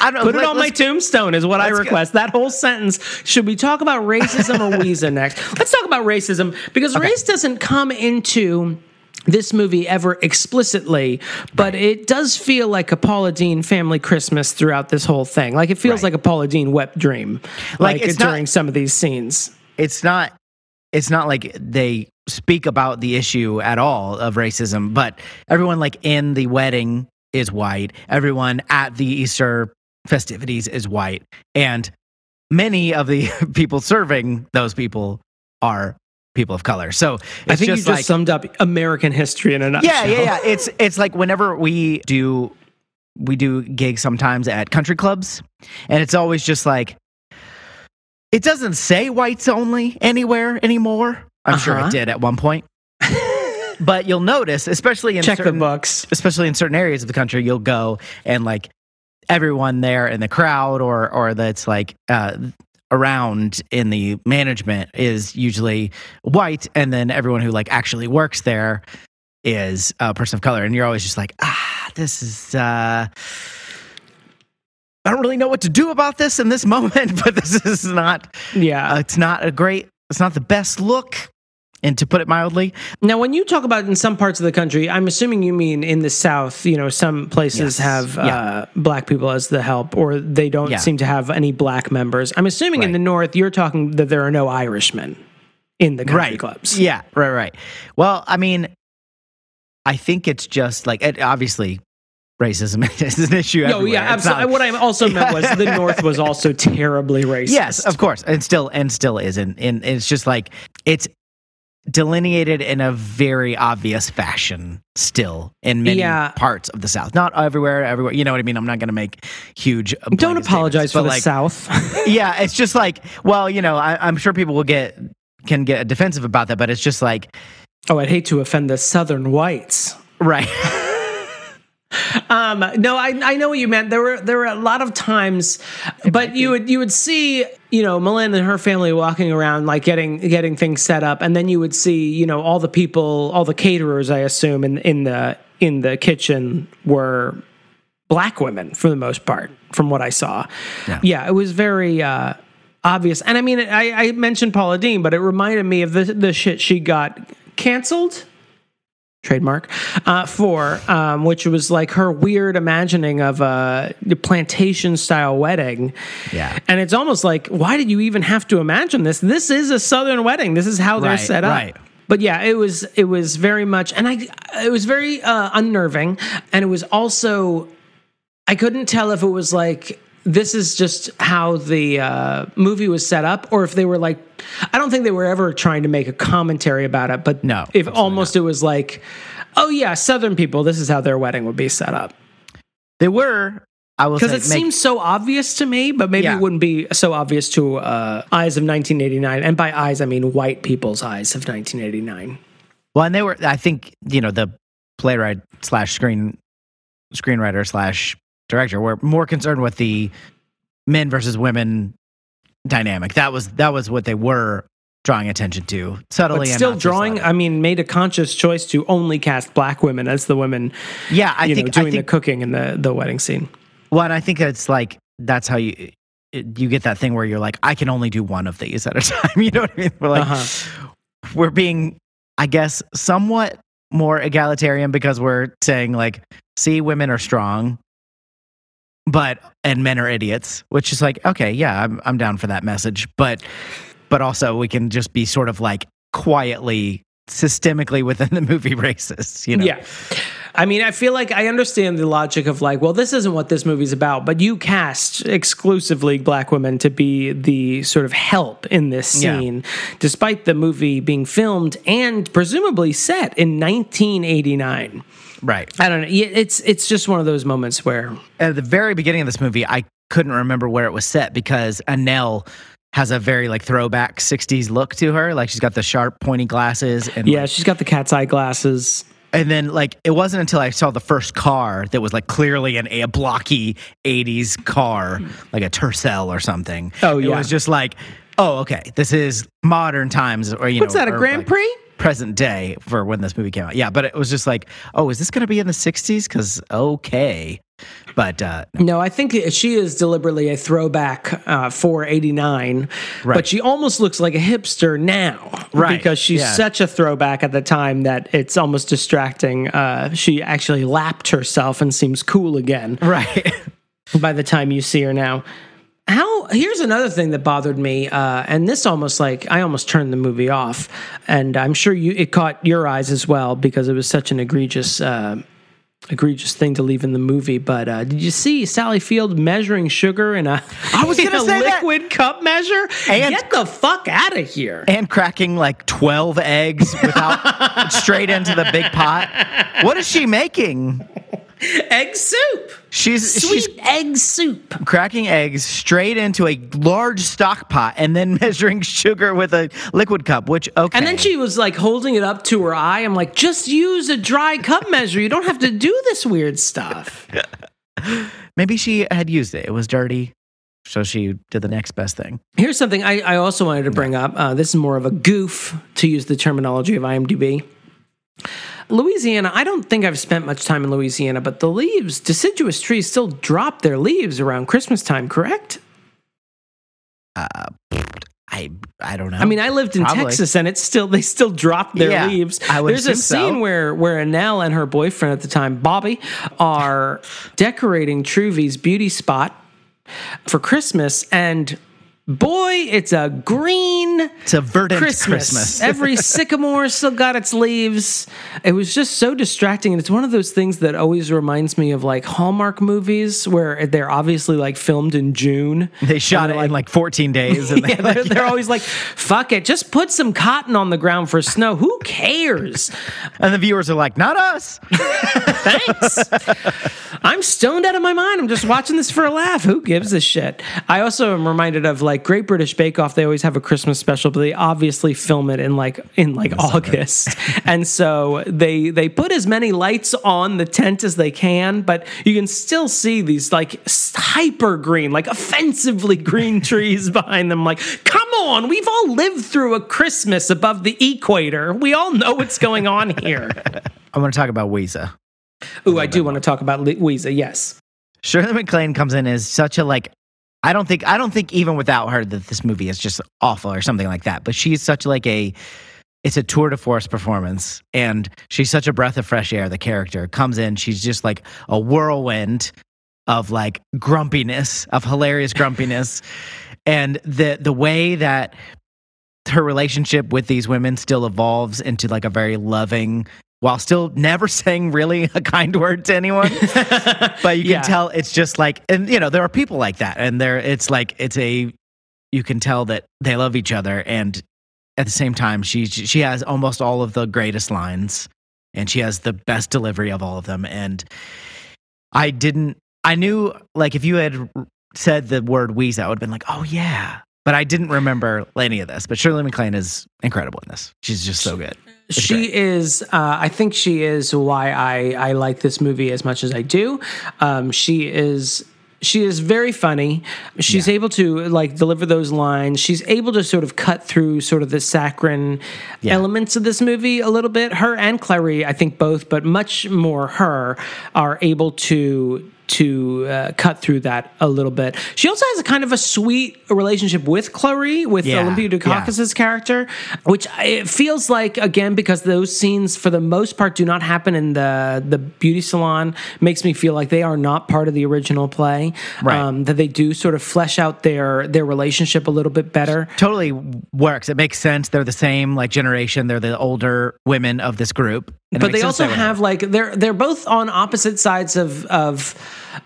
I don't know. put it on my tombstone is what I let's go- request. That whole sentence. Should we talk about racism or Ouiser next? Let's talk about racism because race doesn't come into this movie ever explicitly, but it does feel like a Paula Deen family Christmas throughout this whole thing. Like it feels Right. like a Paula Deen wet dream, Like, like, it's not- during some of these scenes. It's not. it's not like they speak about the issue at all of racism, but everyone like in the wedding is white. Everyone at the Easter festivities is white. And many of the people serving those people are people of color. So I think you just just like, summed up American history in a nutshell. yeah, yeah, yeah. It's it's like whenever we do we do gigs sometimes at country clubs, and it's always just like it doesn't say whites only anywhere anymore. I'm sure Uh-huh. it did at one point. but you'll notice, especially in Check the books. especially in certain areas of the country, you'll go and like everyone there in the crowd or or that's like uh around in the management is usually white and then everyone who like actually works there is a person of color and you're always just like ah this is uh I don't really know what to do about this in this moment, but this is not Yeah. uh, it's not a great it's not the best look and to put it mildly. Now, when you talk about in some parts of the country, I'm assuming you mean in the South. You know, some places Yes. have Yeah. uh, black people as the help, or they don't Yeah. seem to have any black members. I'm assuming in the North, you're talking that there are no Irishmen in the country right clubs. Yeah, right, right. Well, I mean, I think it's just like it, obviously racism is an issue. Everywhere. yeah, absolutely. What I also meant was the North was also terribly racist. yes, of course, and still and still is, and, and it's just like it's delineated in a very obvious fashion still in many Yeah. parts of the South. Not everywhere, everywhere. You know what I mean? I'm not going to make huge. Don't apologize for the like, South. yeah, it's just like, well, you know, I, I'm sure people will get can get defensive about that, but it's just like, oh, I'd hate to offend the Southern whites. right. Um, no, I, I know what you meant. There were there were a lot of times, but you would you would see you know Melinda and her family walking around like getting getting things set up, and then you would see you know all the people, all the caterers, I assume in in the in the kitchen were black women for the most part, from what I saw. Yeah. it was very. Uh, Obvious, and I mean, I, I mentioned Paula Deen, but it reminded me of the the shit she got canceled trademark uh, for um, which was like her weird imagining of a plantation style wedding. Yeah. and it's almost like why did you even have to imagine this? This is a southern wedding. This is how they're Right, set up. right. but yeah it was it was very much and i it was very uh, unnerving. And it was also i couldn't tell if it was like this is just how the uh, movie was set up or if they were like i don't think they were ever trying to make a commentary about it but No, if almost it was like oh yeah southern people this is how their wedding would be set up They were, I will because it make- seems so obvious to me but maybe Yeah. it wouldn't be so obvious to uh, eyes of 1989 and by eyes i mean white people's eyes of 1989 well, and they were. I think you know the playwright slash screen screenwriter slash director were more concerned with the men versus women dynamic. That was that was what they were drawing attention to subtly. but still drawing i mean made a conscious choice to only cast black women as the women yeah, I think know doing I think the cooking in the, the wedding scene well, and I think it's like that's how you. You get that thing where you're like, I can only do one of these at a time. You know what I mean? We're like, Uh-huh. we're being, I guess, somewhat more egalitarian because we're saying like, see, women are strong, but and men are idiots, which is like, okay, yeah, I'm I'm down for that message, but but also we can just be sort of like quietly systemically within the movie racist, you know? Yeah. I mean, I feel like I understand the logic of like, well, this isn't what this movie's about, but you cast exclusively black women to be the sort of help in this Yeah. scene, despite the movie being filmed and presumably set in 1989. Right. I don't know. It's it's just one of those moments where At the very beginning of this movie, I couldn't remember where it was set because Annelle has a very like throwback 60s look to her. Like she's got the sharp pointy glasses and yeah, she's got the cat's eye glasses. And then, like, it wasn't until I saw the first car that was like clearly an a blocky '80s car, like a Tercel or something. Oh, yeah it was just like, oh, okay, this is modern times, or you What's know, that? A Grand like, Prix? Present day for when this movie came out. Yeah, but it was just like, oh, is this going to be in the '60s? Because okay, but uh, No, I think she is deliberately a throwback uh, for 89, Right. but she almost looks like a hipster now. Right, Because she's yeah. such a throwback at the time that it's almost distracting. Uh, she actually lapped herself and seems cool again right, by the time you see her now. How here's another thing that bothered me, uh, and this almost like I almost turned the movie off, and I'm sure you it caught your eyes as well because it was such an egregious. Uh, egregious thing to leave in the movie but uh, did you see sally field measuring sugar in a, I was in gonna a say that. liquid cup measure And- get the fuck out of here and cracking like 12 eggs without straight into the big pot. What is she making? egg soup She's sweet she's egg soup cracking eggs straight into a large stock pot and then measuring sugar with a liquid cup, which okay. And then she was like holding it up to her eye. I'm like, just use a dry cup measure. You don't have to do this weird stuff. maybe she had used it. It was dirty. So she did the next best thing. Here's something I, I also wanted to bring up. Uh, this is more of a goof, to use the terminology of IMDb. Louisiana, I don't think I've spent much time in Louisiana, but the leaves, deciduous trees still drop their leaves around Christmas time, correct? Uh, I I don't know. I mean, I lived in Probably. Texas, and it's still they still drop their Yeah, leaves. There's a assume so. scene where where Annelle and her boyfriend at the time, Bobby, are decorating Truvy's beauty spot for Christmas, and boy, it's a green it's a verdant Christmas. Christmas. Every sycamore still got its leaves. It was just so distracting. And it's one of those things that always reminds me of like Hallmark movies where they're obviously like filmed in June. they shot it they're in like 14 days. And Yeah, they're, they're always like, fuck it, just put some cotton on the ground for snow. Who cares? and the viewers are like, not us. Thanks. I'm stoned out of my mind. I'm just watching this for a laugh. Who gives a shit? I also am reminded of like Great British Bake Off. They always have a Christmas special, but they obviously film it in like in like August, and so they they put as many lights on the tent as they can, but you can still see these like hyper green, like offensively green trees behind them. Like, come on, we've all lived through a Christmas above the equator. We all know what's going on here. I want to talk about Ouiser. Ooh, I do want to talk about Louisa. Yes. Shirley MacLaine comes in as such a like I don't think I don't think even without her that this movie is just awful or something like that. But she's such like a it's a tour de force performance and she's such a breath of fresh air the character comes in she's just like a whirlwind of like grumpiness of hilarious grumpiness and the the way that her relationship with these women still evolves into like a very loving while still never saying really a kind word to anyone. But you can Yeah. tell it's just like and you know there are people like that and there it's like it's a you can tell that they love each other and at the same time she she has almost all of the greatest lines and she has the best delivery of all of them and i didn't i knew like if you had said the word wheeze i would have been like oh yeah. But i didn't remember any of this but shirley maclaine is incredible in this. She's just so good It's she great. is uh, i think she is why i i like this movie as much as i do. Um, she is she is very funny. She's able to like deliver those lines. She's able to sort of cut through sort of the saccharine elements of this movie a little bit. Her and Clairee i think both but much more her are able to to uh, cut through that a little bit. She also has a kind of a sweet relationship with Clairee, with Yeah, Olympia Dukakis' character, which it feels like again because those scenes for the most part do not happen in the the beauty salon makes me feel like they are not part of the original play. Right. Um, that they do sort of flesh out their their relationship a little bit better. totally works it makes sense they're the same like generation they're the older women of this group but they also have like they're they're both on opposite sides of of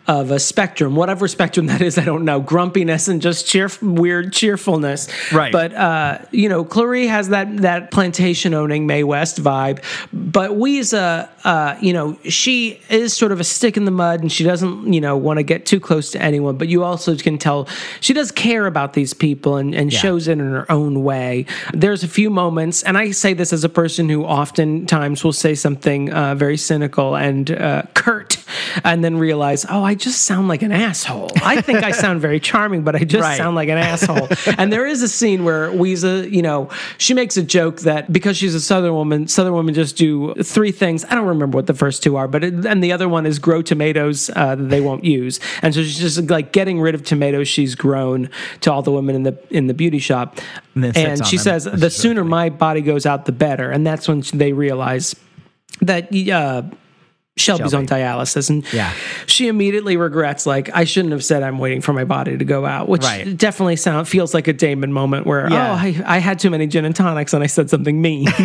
of a spectrum, whatever spectrum that is. I don't know, grumpiness and just cheer weird cheerfulness. Right. But uh, you know, Clairee has that that plantation owning Mae West vibe, but Ouiser, uh, you know, she is sort of a stick in the mud, and she doesn't you know want to get too close to anyone. But you also can tell she does care about these people and, and shows it in her own way. There's a few moments, and I say this as a person who oftentimes will say something uh, very cynical and uh, curt, and then realize, oh, I just sound like an asshole. I think I sound very charming, but I just Right. sound like an asshole. and there is a scene where Ouiser, you know, she makes a joke that because she's a Southern woman, Southern women just do three things. I don't remember what the first two are, but it, and the other one is grow tomatoes uh, that they won't use. And so she's just like getting rid of tomatoes she's grown to all the women in the in the beauty shop. And And she says, the sooner my body goes out, the better. And that's when they realize that uh, Shelby's Shelby. on dialysis, and Yeah. she immediately regrets like I shouldn't have said I'm waiting for my body to go out, which Right. definitely sound feels like a Damon moment where Yeah. oh I, I had too many gin and tonics and I said something mean.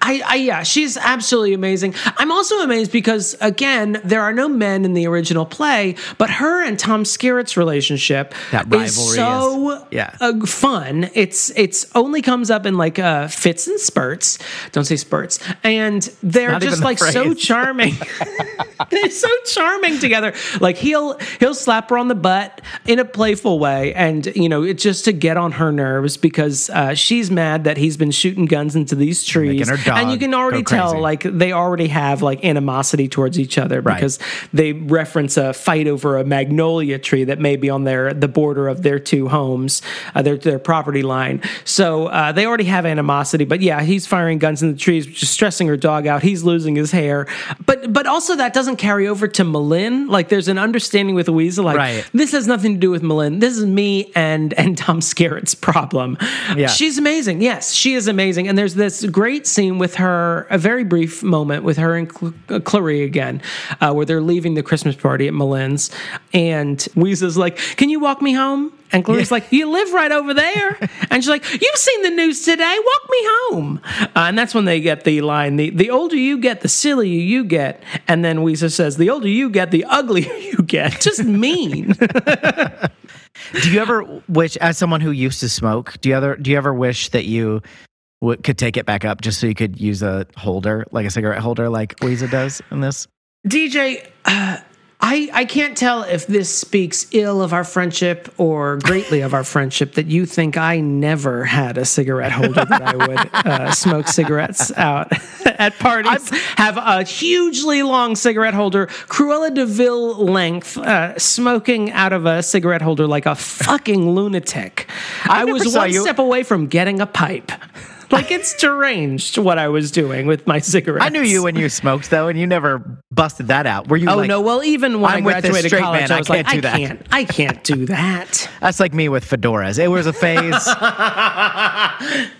I, I yeah, she's absolutely amazing. I'm also amazed because again, there are no men in the original play, but her and Tom Skerritt's relationship that rivalry so is- yeah. uh, fun. It's it's only comes up in like uh, fits and spurts. Don't say spurts. And they're not just like so phrase. charming. they're so charming together. Like he'll he'll slap her on the butt in a playful way, and you know it's just to get on her nerves because uh, she's mad that he's been shooting guns into these trees, and you can already tell like they already have like animosity towards each other Right. because they reference a fight over a magnolia tree that may be on their the border of their two homes, uh, their their property line. So uh, they already have animosity. But yeah, he's firing guns in the trees, just stressing her dog out. He's losing his hair. But but also that doesn't carry over to M'Lynn. Like there's an understanding with Ouiser. Like Right. this has nothing to do with M'Lynn. This is me and and Tom Skerritt's problem. Yeah. She's amazing. Yes, she is amazing. And there's this great scene with her, a very brief moment with her and Cl- uh, Clairee again, uh, where they're leaving the Christmas party at M'Lynn's. And Ouiser's like, Can you walk me home? And Clairee's like, You live right over there. and she's like, You've seen the news today. Walk me home. Uh, and that's when they get the line the, the older you get, the sillier you get. And then Ouiser says, The older you get, the uglier you get. Just mean. Do you ever wish, as someone who used to smoke, do you ever do you ever wish that you w- could take it back up just so you could use a holder, like a cigarette holder, like Ouiser does in this? DJ, uh, I I can't tell if this speaks ill of our friendship or greatly of our friendship that you think I never had a cigarette holder that I would uh, smoke cigarettes out at parties. have a hugely long cigarette holder, Cruella de Vil length, uh, smoking out of a cigarette holder like a fucking lunatic. I, never was one you- step away from getting a pipe. Like it's deranged what I was doing with my cigarettes. I knew you when you smoked though, and you never busted that out. Were you? Oh like, no! Well, even when I'm I graduated straight college, man, I I was like, can't do I that." can't, I can't do that. That's like me with fedoras. It was a phase.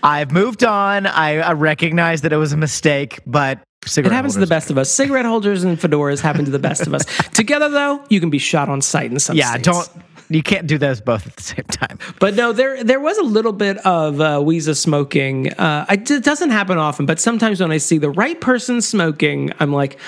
I've moved on. I, I recognize that it was a mistake, but It cigarette happens to the best of us. Cigarette holders and fedoras happen to the best of us. Together, though, you can be shot on sight in some Yeah, states. don't. You can't do those both at the same time. But no, there there was a little bit of uh, Ouiser smoking. Uh, I, it doesn't happen often, but sometimes when I see the right person smoking, I'm like,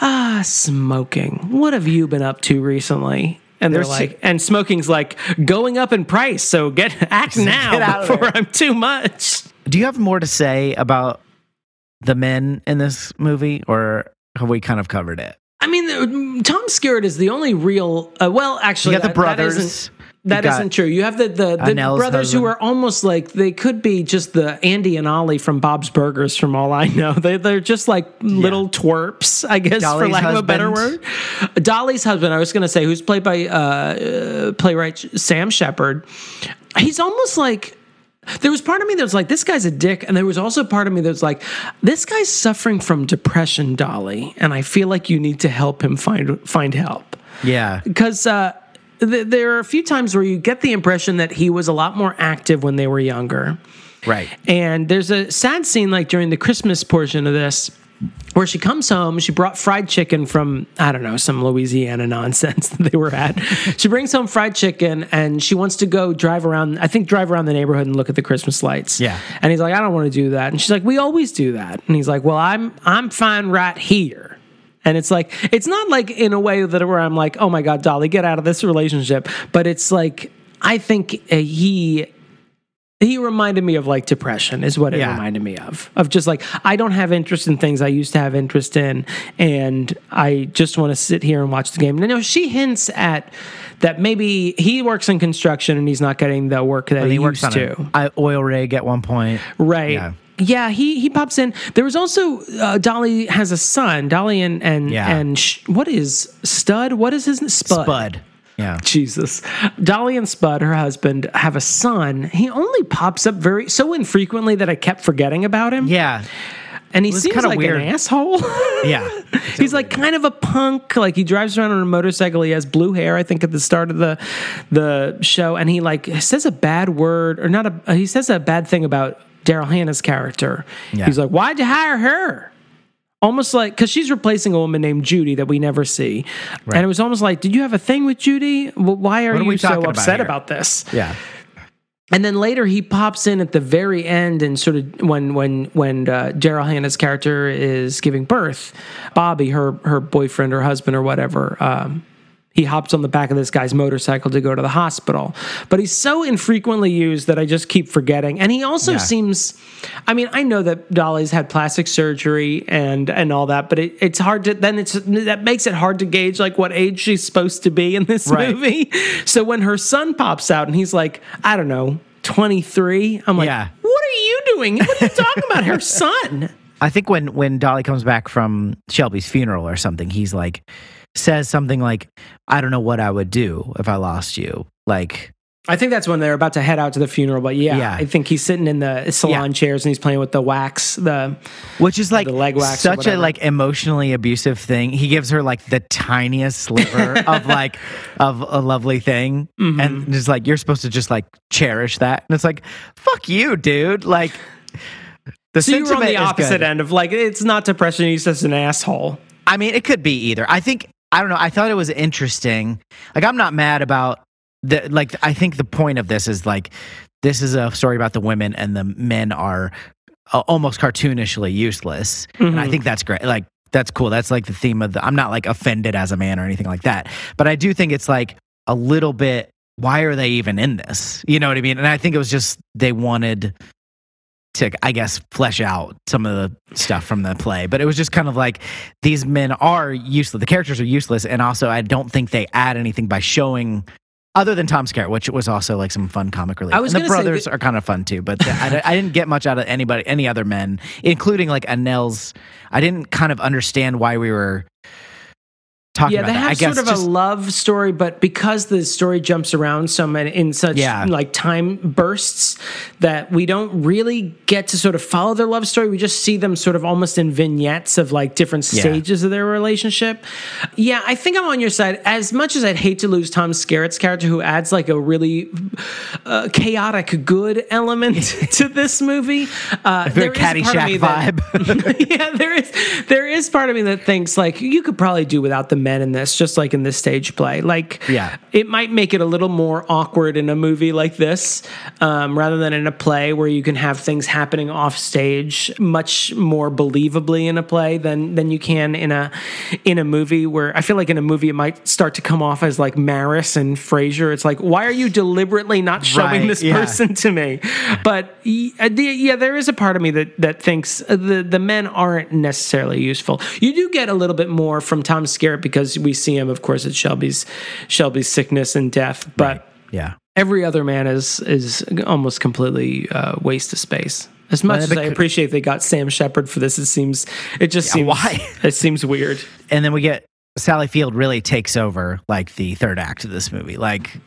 ah, smoking. What have you been up to recently? And they're There's- like, and smoking's like going up in price. So get act now Get before there. I'm too much. Do you have more to say about the men in this movie, or have we kind of covered it? I mean, the- Tom Skerritt is the only real. Uh, well, actually, You got the that- that brothers. isn't- That not true. You have the the, the brothers who are almost like they could be just the Andy and Ollie from Bob's Burgers. From all I know, they they're just like little twerps, I guess, for Dolly's lack of a better word. Dolly's husband, I was going to say, who's played by uh, uh, playwright Sam Shepard. He's almost like there was part of me that was like, this guy's a dick. And there was also part of me that was like, this guy's suffering from depression, Dolly. And I feel like you need to help him find find help. Yeah, Because uh, th- there are a few times where you get the impression that he was a lot more active when they were younger. right. And there's a sad scene like during the Christmas portion of this where she comes home, she brought fried chicken from, I don't know, some Louisiana nonsense that they were at. she brings home fried chicken and she wants to go drive around, I think drive around the neighborhood and look at the Christmas lights. Yeah. And he's like, I don't want to do that. And she's like, we always do that. And he's like, well, I'm I'm fine right here. And it's like it's not like in a way that where I'm like, oh my god, Dolly, get out of this relationship. But it's like I think he he reminded me of like depression is what it Yeah. reminded me of of just like i don't have interest in things i used to have interest in and i just want to sit here and watch the game and you know she hints at that maybe he works in construction and he's not getting the work that he, he works used on to i- oil rig at one point. right Yeah. yeah. he he pops in. There was also uh, Dolly has a son. Dolly and and Yeah. and sh- what is Stud? What is his Spud? Spud. Yeah. Jesus. Dolly and Spud, her husband, have a son. He only pops up very so infrequently that I kept forgetting about him. Yeah. and he seems kinda like weird. an asshole. Yeah. He's like kind of a punk. Like he drives around on a motorcycle. He has blue hair. I think at the start of the the show, and he like says a bad word or not a. He says a bad thing about Daryl Hannah's character. Yeah. He's like, "Why'd you hire her?" Almost like because she's replacing a woman named Judy that we never see, Right. and it was almost like, did you have a thing with Judy? Well, why are are we you so about upset here? about this? Yeah. And then later he pops in at the very end and sort of when when when uh, Daryl Hannah's character is giving birth, Bobby, her her boyfriend or husband or whatever, um, he hops on the back of this guy's motorcycle to go to the hospital. But he's so infrequently used that I just keep forgetting. And he also Yeah. seems, I mean, I know that Dolly's had plastic surgery and and all that, but it, it's hard to then it's that makes it hard to gauge like what age she's supposed to be in this Right. movie. So when her son pops out and he's like, I don't know, 23, I'm like, Yeah. what are you doing? What are you talking about? Her son. I think when when Dolly comes back from Shelby's funeral or something, he's like says something like, "I don't know what I would do if I lost you." Like, I think that's when they're about to head out to the funeral. But yeah, Yeah. I think he's sitting in the salon Yeah. chairs and he's playing with the wax. The which is like the leg wax such a like emotionally abusive thing. He gives her like the tiniest sliver of like of a lovely thing, Mm-hmm. and just like you're supposed to just like cherish that. And it's like, fuck you, dude. Like. The so you were on the opposite good. end of like it's not depression. He's just an asshole. I mean, it could be either. I think I don't know. I thought it was interesting. Like, I'm not mad about the like. I think the point of this is like this is a story about the women and the men are uh, almost cartoonishly useless, and I Mhm. think that's great. Like, that's cool. That's like the theme of the. I'm not like offended as a man or anything like that, but I do think it's like a little bit. Why are they even in this? You know what I mean? And I think it was just they wanted to I guess flesh out some of the stuff from the play. But it was just kind of like these men are useless. The characters are useless, and also I don't think they add anything by showing. Other than Tom Skerritt, which was also like some fun comic relief. I was and the brothers that- are kind of fun too, but I, I didn't get much out of anybody, any other men, including like Annelle's. I didn't kind of understand why we were yeah, about they that. have I guess sort of just- a love story, but because the story jumps around so many in such Yeah. like time bursts that we don't really get to sort of follow their love story. We just see them sort of almost in vignettes of like different Yeah. stages of their relationship. Yeah, I think I'm on your side. As much as I'd hate to lose Tom Skerritt's character, who adds like a really uh, chaotic good element to this movie, uh, very there is part of me that- vibe. yeah, there is there is part of me that thinks like you could probably do without the men in this, just like in this stage play. Like, Yeah. it might make it a little more awkward in a movie like this, um, rather than in a play where you can have things happening off stage much more believably in a play than than you can in a in a movie where I feel like in a movie it might start to come off as like Maris and Frasier. It's like, why are you deliberately not showing Right, this yeah. person to me? But yeah, there is a part of me that that thinks the the men aren't necessarily useful. You do get a little bit more from Tom Skerritt because we see him, of course, at Shelby's Shelby's sickness and death, but. yeah. Every other man is is almost completely uh, waste of space. As much Well, as I appreciate they got Sam Shepard for this, it seems it just seems why? it seems weird. and then we get Sally Field really takes over like the third act of this movie. Like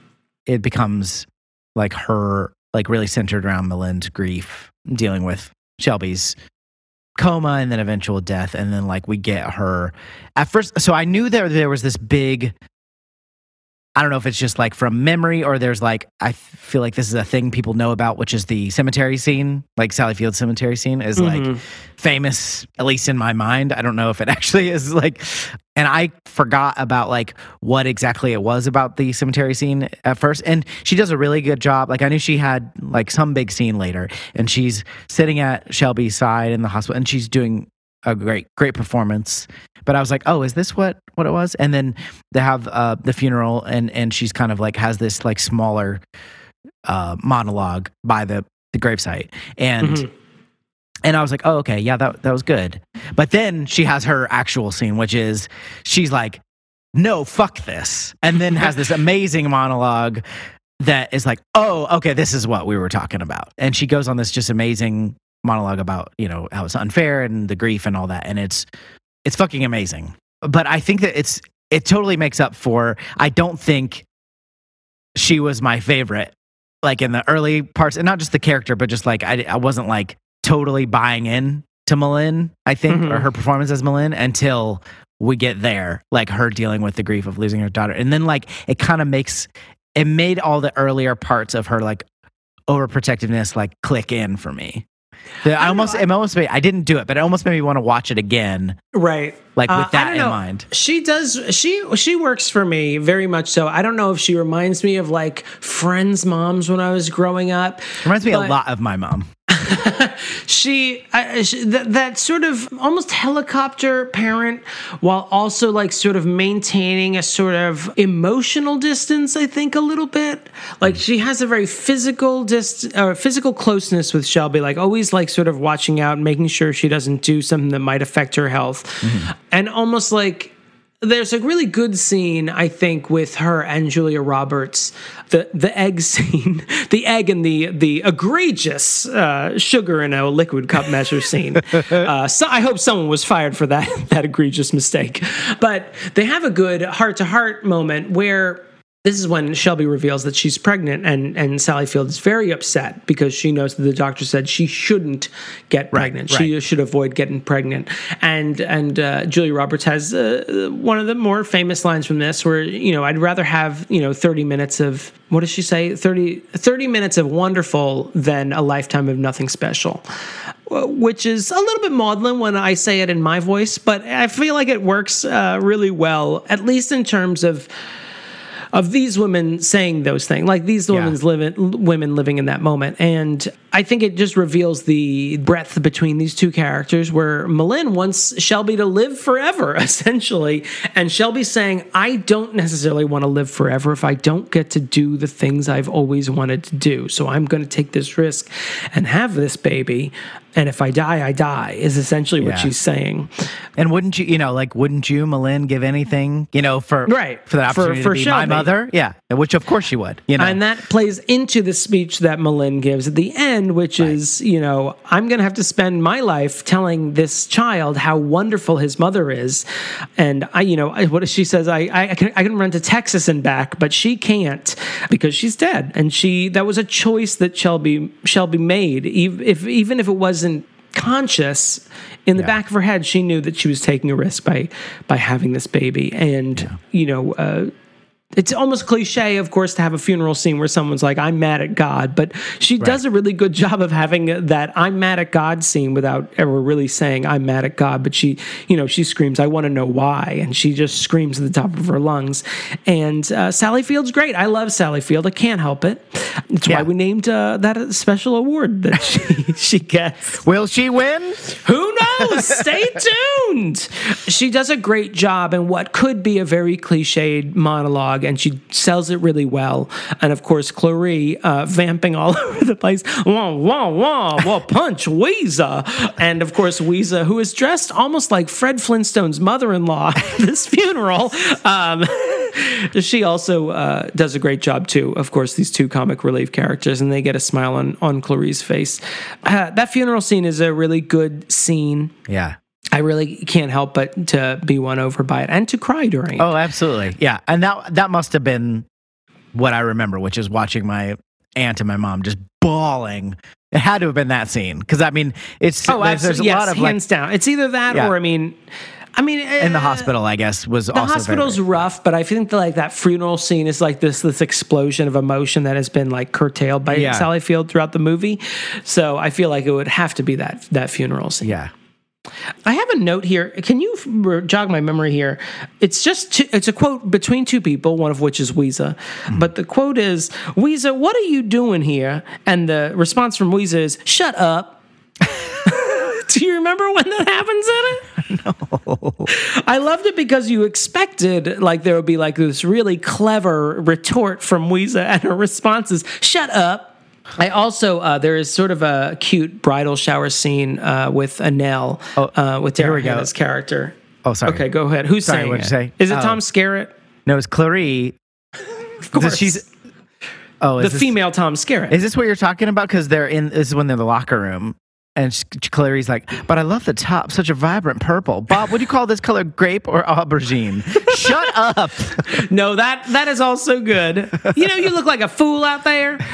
it becomes like her like really centered around Melinda's grief, dealing with Shelby's coma and then eventual death, and then like we get her at first. So I knew there there was this big. I don't know if it's just like from memory or there's like I feel like this is a thing people know about, which is the cemetery scene, like Sally Field cemetery scene is like Mhm. famous, at least in my mind. I don't know if it actually is like, and I forgot about like what exactly it was about the cemetery scene at first. And she does a really good job. Like I knew she had like some big scene later, and she's sitting at Shelby's side in the hospital, and she's doing a great, great performance. But I was like, oh, is this what what it was? And then they have uh, the funeral, and and she's kind of like has this like smaller uh, monologue by the the gravesite, and. Mhm. And I was like, oh, okay, yeah, that, that was good. But then she has her actual scene, which is she's like, no, fuck this. And then has this amazing monologue that is like, oh, okay, this is what we were talking about. And she goes on this just amazing monologue about, you know, how it's unfair and the grief and all that. And it's it's fucking amazing. But I think that it's it totally makes up for I don't think she was my favorite like in the early parts and not just the character but just like I, I wasn't like totally buying in to M'Lynn I think Mhm. or her performance as M'Lynn until we get there like her dealing with the grief of losing her daughter and then like it kind of makes it made all the earlier parts of her like overprotectiveness like click in for me The- I, almost, it almost made, I didn't do it, but it almost made me want to watch it again. Right. Like, with Uh, that in know. mind. She does she she works for me very much so. I don't know if she reminds me of like friends' moms when I was growing up. Reminds me a lot of my mom. she, I, she that, that sort of almost helicopter parent while also like sort of maintaining a sort of emotional distance i think a little bit like mm. she has a very physical dist or uh, physical closeness with shelby like always like sort of watching out and making sure she doesn't do something that might affect her health mm-hmm. And almost like there's a really good scene, I think, with her and Julia Roberts. The the egg scene, the egg and the the egregious uh, sugar in a liquid cup measure scene. Uh, so I hope someone was fired for that that egregious mistake. But they have a good heart to heart moment where. This is when Shelby reveals that she's pregnant, and, and Sally Field is very upset because she knows that the doctor said she shouldn't get pregnant. She right. should avoid getting pregnant. And and uh, Julia Roberts has uh, one of the more famous lines from this, where you know I'd rather have you know thirty minutes of what does she say 30, 30 minutes of wonderful than a lifetime of nothing special. Uh, Which is a little bit maudlin when I say it in my voice, but I feel like it works uh, really well, at least in terms of of these women saying those things, like these women's living, women living in that moment. And I think it just reveals the breadth between these two characters where M'Lynn wants Shelby to live forever, essentially. And Shelby saying, I don't necessarily want to live forever if I don't get to do the things I've always wanted to do. So I'm going to take this risk and have this baby. And if I die, I die, is essentially what Yeah. she's saying. And wouldn't you, you know, like, wouldn't you, M'Lynn, give anything, you know, for Right. for the For- opportunity for to be my mother? Yeah, which of course she would. You know, And that plays into the speech that M'Lynn gives at the end, which is, you know, I'm going to have to spend my life telling this child how wonderful his mother is. And I, you know, I- what she says, I, I, I, can, I can run to Texas and back, but she can't because she's dead. And she, that was a choice that Shelby, Shelby made. Ev- If, even if it wasn't conscious in the Yeah. back of her head, she knew that she was taking a risk by, by having this baby. And, you know, uh, it's almost cliche, of course, to have a funeral scene where someone's like, I'm mad at God. But she does a really good job of having that I'm mad at God scene without ever really saying, I'm mad at God. But she, you know, she screams, I want to know why. And she just screams at the top of her lungs. And uh, Sally Field's great. I love Sally Field. I can't help it. That's Yeah. why we named uh, that special award that she, she gets. will she win? Who knows? Stay tuned. She does a great job in what could be a very cliched monologue, and she sells it really well. And of course, Clairee uh, vamping all over the place. Wah, wah, wah, wah, punch, Ouiser. And of course, Ouiser, who is dressed almost like Fred Flintstone's mother in law at this funeral. Um, she also uh, does a great job too. Of course, these two comic relief characters, and they get a smile on on Clairee's face. Uh, that funeral scene is a really good scene. Yeah. I really can't help but to be won over by it and to cry during it. Oh, absolutely. Yeah, and that that must have been what I remember, which is watching my aunt and my mom just bawling. It had to have been that scene because I mean, it's Oh, there's, there's a. Yes, lot of like hands down. It's either that Yeah. or I mean, I mean, in the uh, hospital. I guess was The also hospital's very, rough, but I think that like that funeral scene is like this this explosion of emotion that has been like curtailed by Yeah. Sally Field throughout the movie. So I feel like it would have to be that that funeral scene. yeah. I have a note here. Can you jog my memory here? It's just two, it's a quote between two people, one of which is Ouiser. Mm-hmm. But the quote is, "Ouiser, what are you doing here?" And the response from Ouiser is, "Shut up." Do you remember when that happens in it? No. I loved it because you expected like there would be like this really clever retort from Ouiser, and her response is, "Shut up." I also uh, there is sort of a cute bridal shower scene uh, with Annelle uh, with Daryl. Hannah's character. Oh, sorry. Okay, go ahead. Who's Sorry, saying what'd it? you say? Is it Oh. Tom Skerritt? No, it's Clairee. Of course. She's oh, is the this, female Tom Skerritt. Is this what you're talking about? Because they're in. This is when they're in the locker room. And Clairee's like, but I love the top, such a vibrant purple. Bob, what do you call this color, grape or aubergine? Shut up. no, that that is also good. You know, you look like a fool out there.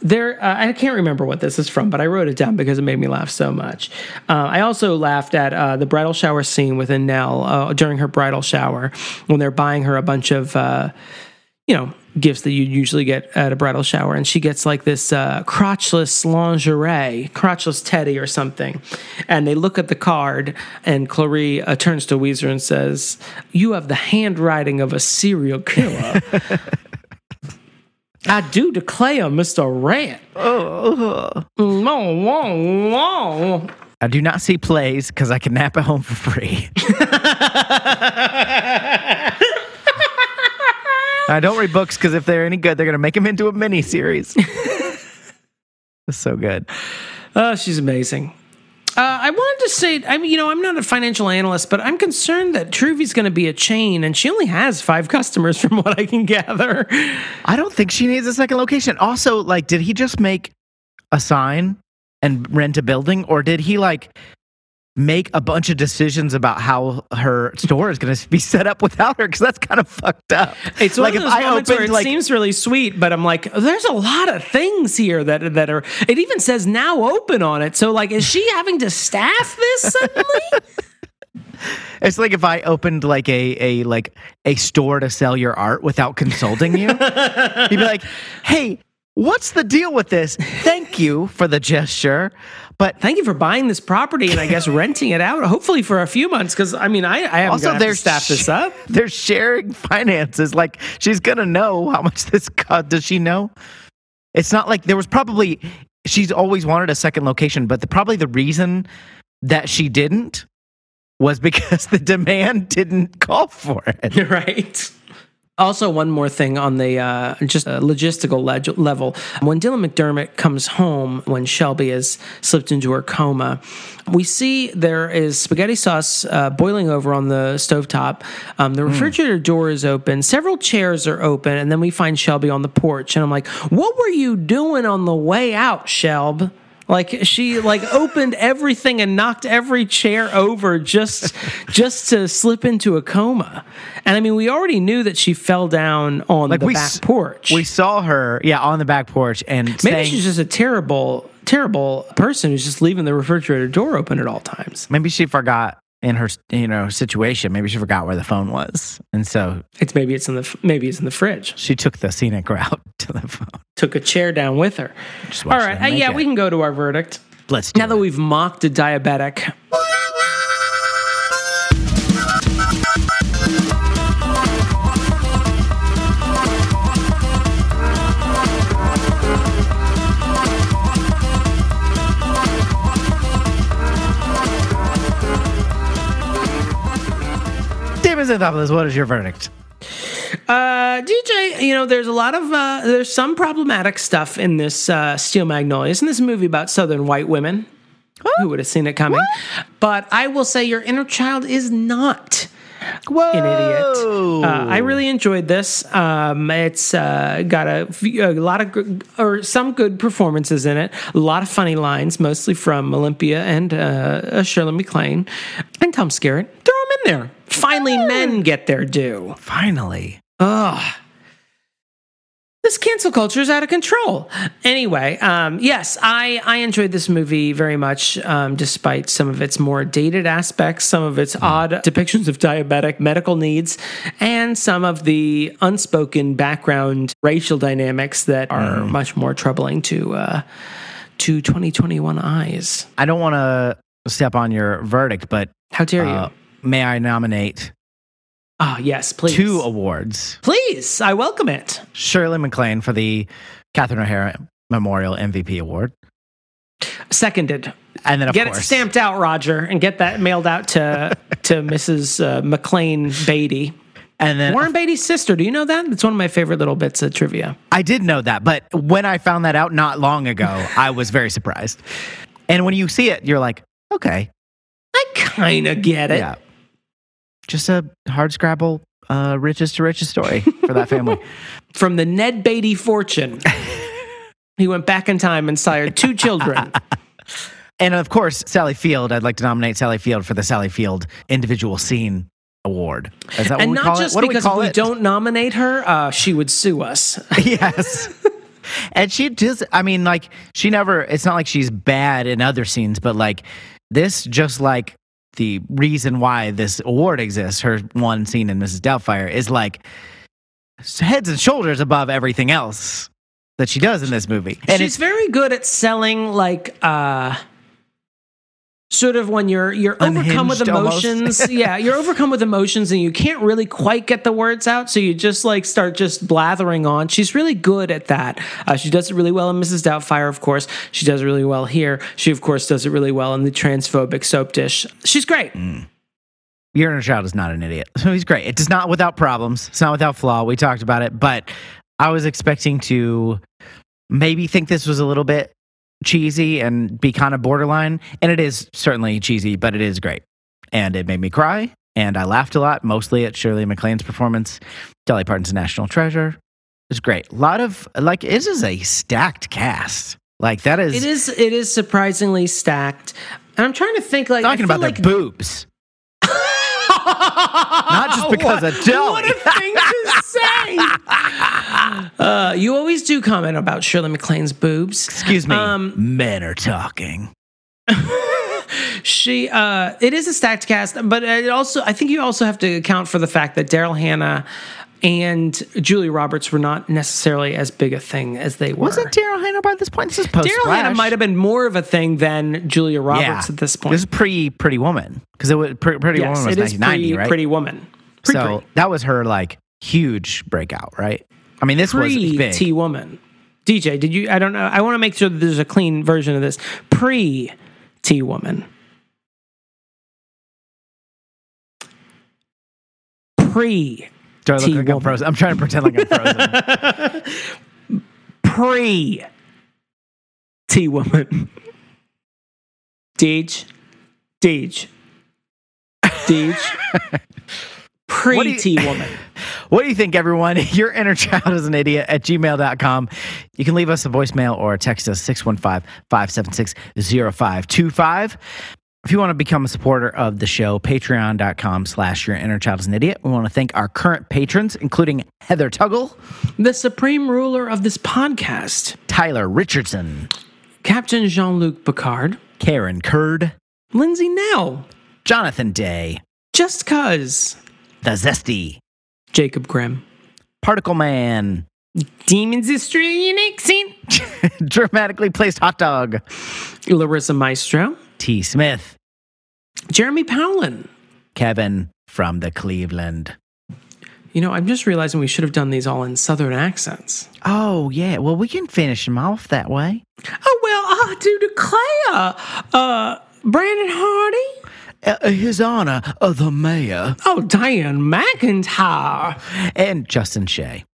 There, uh, I can't remember what this is from, but I wrote it down because it made me laugh so much. Uh, I also laughed at uh, the bridal shower scene with Nell uh, during her bridal shower when they're buying her a bunch of. You know, gifts that you usually get at a bridal shower. And she gets like this uh, crotchless lingerie, crotchless teddy or something. And they look at the card, and Clairee uh, turns to Ouiser and says, You have the handwriting of a serial killer. I do declare, Mr. Rat. Oh, no, no. I do not see plays because I can nap at home for free. I don't read books because if they're any good, they're going to make them into a mini series. That's so good. Oh, she's amazing. Uh, I wanted to say, I mean, you know, I'm not a financial analyst, but I'm concerned that Truvy's going to be a chain, and she only has five customers, from what I can gather. I don't think she needs a second location. Also, like, did he just make a sign and rent a building, or did he like make a bunch of decisions about how her store is going to be set up without her? Because that's kind of fucked up. It's like one of those moments where it seems really sweet, but I'm like, there's a lot of things here that that are. It even says now open on it. So like, is she having to staff this suddenly? It's like if I opened like a a like a store to sell your art without consulting you. You'd be like, "Hey, what's the deal with this? Thank you for the gesture, but Thank you for buying this property and I guess renting it out, hopefully for a few months. Because I mean, I, I also there's staff this up. They're sharing finances. Like she's gonna know how much this cost. Does she know? It's not like there was probably she's always wanted a second location, but the, probably the reason that she didn't was because the demand didn't call for it. right. Also, one more thing on the uh, just a logistical leg- level. When Dylan McDermott comes home, when Shelby has slipped into her coma, we see there is spaghetti sauce uh, boiling over on the stovetop. Um, the refrigerator door is open. Several chairs are open, and then we find Shelby on the porch. And I'm like, "What were you doing on the way out, Shelb?" Like she like opened everything and knocked every chair over just just to slip into a coma. And I mean, we already knew that she fell down on the we back porch. We saw her, yeah, on the back porch, and Maybe saying, she's just a terrible, terrible person who's just leaving the refrigerator door open at all times. maybe she forgot in her you know situation. Maybe she forgot where the phone was, and so It's maybe it's in the maybe it's in the fridge. she took the scenic route to the phone. Took a chair down with her. All right, uh, yeah, it. we can go to our verdict. Let's do Now that we've mocked a diabetic, David Xanthopoulos, what is your verdict? Uh, DJ, you know, there's a lot of uh, there's some problematic stuff in this uh, Steel Magnolias, in this movie about Southern white women. Who would have seen it coming? But I will say, your inner child is not Whoa, an idiot. Uh, I really enjoyed this. Um, it's uh, got a, a lot of good, or some good performances in it. A lot of funny lines, mostly from Olympia and uh, Shirley MacLaine and Tom Skerritt. Throw them in there. Finally, men get their due. finally. Ugh. This cancel culture is out of control. Anyway, um, yes, I, I enjoyed this movie very much, um, despite some of its more dated aspects, some of its odd depictions of diabetic medical needs, and some of the unspoken background racial dynamics that are much more troubling to uh, to 2021 eyes. I don't want to step on your verdict, but How dare you? uh, may I nominate Ah, yes, please. two awards? Please, I welcome it. Shirley MacLaine for the Catherine O'Hara Memorial MVP Award, Seconded. and then of course. get course it stamped out, Roger, and get that mailed out to to Mrs. Uh, MacLaine Beatty. and then Warren Beatty's sister. Do you know that? It's one of my favorite little bits of trivia. I did know that, but when I found that out not long ago, I was very surprised. And when you see it, you're like, okay, I kind of get it. yeah, just a hard scrabble, uh, riches to riches story for that family. From the Ned Beatty fortune, he went back in time and sired two children. and of course, Sally Field. I'd like to nominate Sally Field for the Sally Field Individual Scene Award. Is that what and we not call just it? What do we because call if we it? don't nominate her, uh, she would sue us. yes. And she just, I mean, like, she never, it's not like she's bad in other scenes, but like, this just like the reason why this award exists, her one scene in Mrs. Doubtfire is like, heads and shoulders above everything else that she does in this movie. And She's very good at selling like uh sort of when you're you're overcome with emotions. yeah, you're overcome with emotions and you can't really quite get the words out, so you just like start just blathering on. She's really good at that. Uh, she does it really well in Mrs. Doubtfire, of course. She does it really well here. She of course does it really well in the transphobic Soapdish. She's great. your inner child is not an idiot. So he's great. It is not without problems. It's not without flaw. We talked about it, but I was expecting to maybe think this was a little bit cheesy and be kind of borderline. And it is certainly cheesy, but it is great. And it made me cry. And I laughed a lot, mostly at Shirley MacLaine's performance. Dolly Parton's a national treasure. It's great. A lot of, like, it is a stacked cast. Like, that is, It is it is surprisingly stacked. And I'm trying to think like talking about like boobs. Not just because what, of Dolly. What a thing to say! uh, you always do comment about Shirley MacLaine's boobs. Excuse me. Um, Men are talking. She, uh, it is a stacked cast, but it also, I think you also have to account for the fact that Daryl Hannah and Julie Roberts were not necessarily as big a thing as they were. Wasn't Daryl Hannah by this point? This is post Daryl Hannah might have been more of a thing than Julia Roberts at this point. This is pre Pretty Woman because it was pre, Pretty yes, Woman was 1990, pre, right? Pretty Woman. so that was her like huge breakout, right? I mean, this was pre big. T Woman. DJ, did you? I don't know. I want to make sure that there's a clean version of this. Pre T Woman. Pre Do I look like I'm frozen? I'm trying to pretend like I'm frozen. pre T Woman. Deej. Deej. Deej. Pre T Woman. what do you think, everyone? Your inner child is an idiot at gmail.com. You can leave us a voicemail or text us 615 576 0525. If you want to become a supporter of the show, patreon.com slash your inner child is an idiot. We want to thank our current patrons, including Heather Tuggle, The supreme ruler of this podcast, Tyler Richardson, Captain Jean Luc Picard, Karen Kurd, Lindsay Nell, Jonathan Day, Just Cuz, The Zesty, Jacob Grimm. Particle Man, Demons Australian accent. Dramatically Placed Hot Dog, Larissa Maestro. T. Smith, Jeremy Powlin. Kevin from the Cleveland. You know, I'm just realizing we should have done these all in Southern accents. Oh, yeah. Well, we can finish them off that way. Oh, well, I do declare. Uh, Brandon Hardy. Uh, His Honor, uh, the Mayor, Oh, Diane McIntyre. and Justin Shea.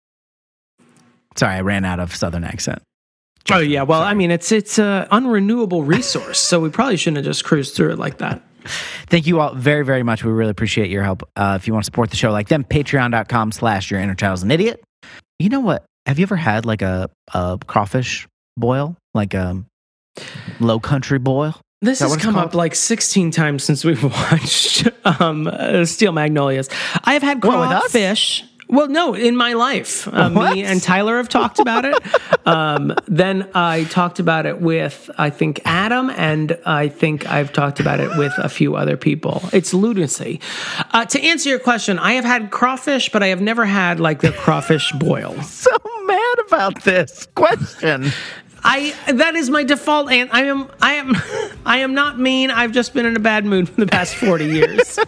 Sorry, I ran out of Southern accent. Oh, yeah. Well, I mean, it's it's a unrenewable resource, so we probably shouldn't have just cruised through it like that. Thank you all very, very much. We really appreciate your help. Uh, if you want to support the show like them, patreon.com slash your inner child is an idiot. You know what? Have you ever had like a, a crawfish boil? Like a low country boil? This has come called? up like 16 times since we've watched um, uh, Steel Magnolias. I have had What, with us? crawfish. Well, no, in my life. Uh, me and Tyler have talked about it. um, then I talked about it with, I think, Adam, and I think I've talked about it with a few other people. It's lunacy. Uh, to answer your question, I have had crawfish, but I have never had like the crawfish boil. So mad about this question. I that is my default and I am I am I am not mean. I've just been in a bad mood for the past 40 years.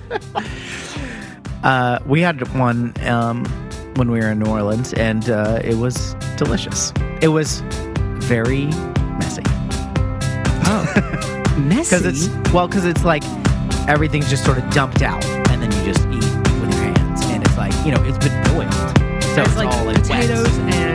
Uh, we had one um, when we were in New Orleans, and uh, it was delicious. It was very messy Oh, Messy. because it's well, because it's like everything's just sort of dumped out, and then you just eat with your hands, and it's like you know it's been boiled, so it's, it's like all like potatoes wet. and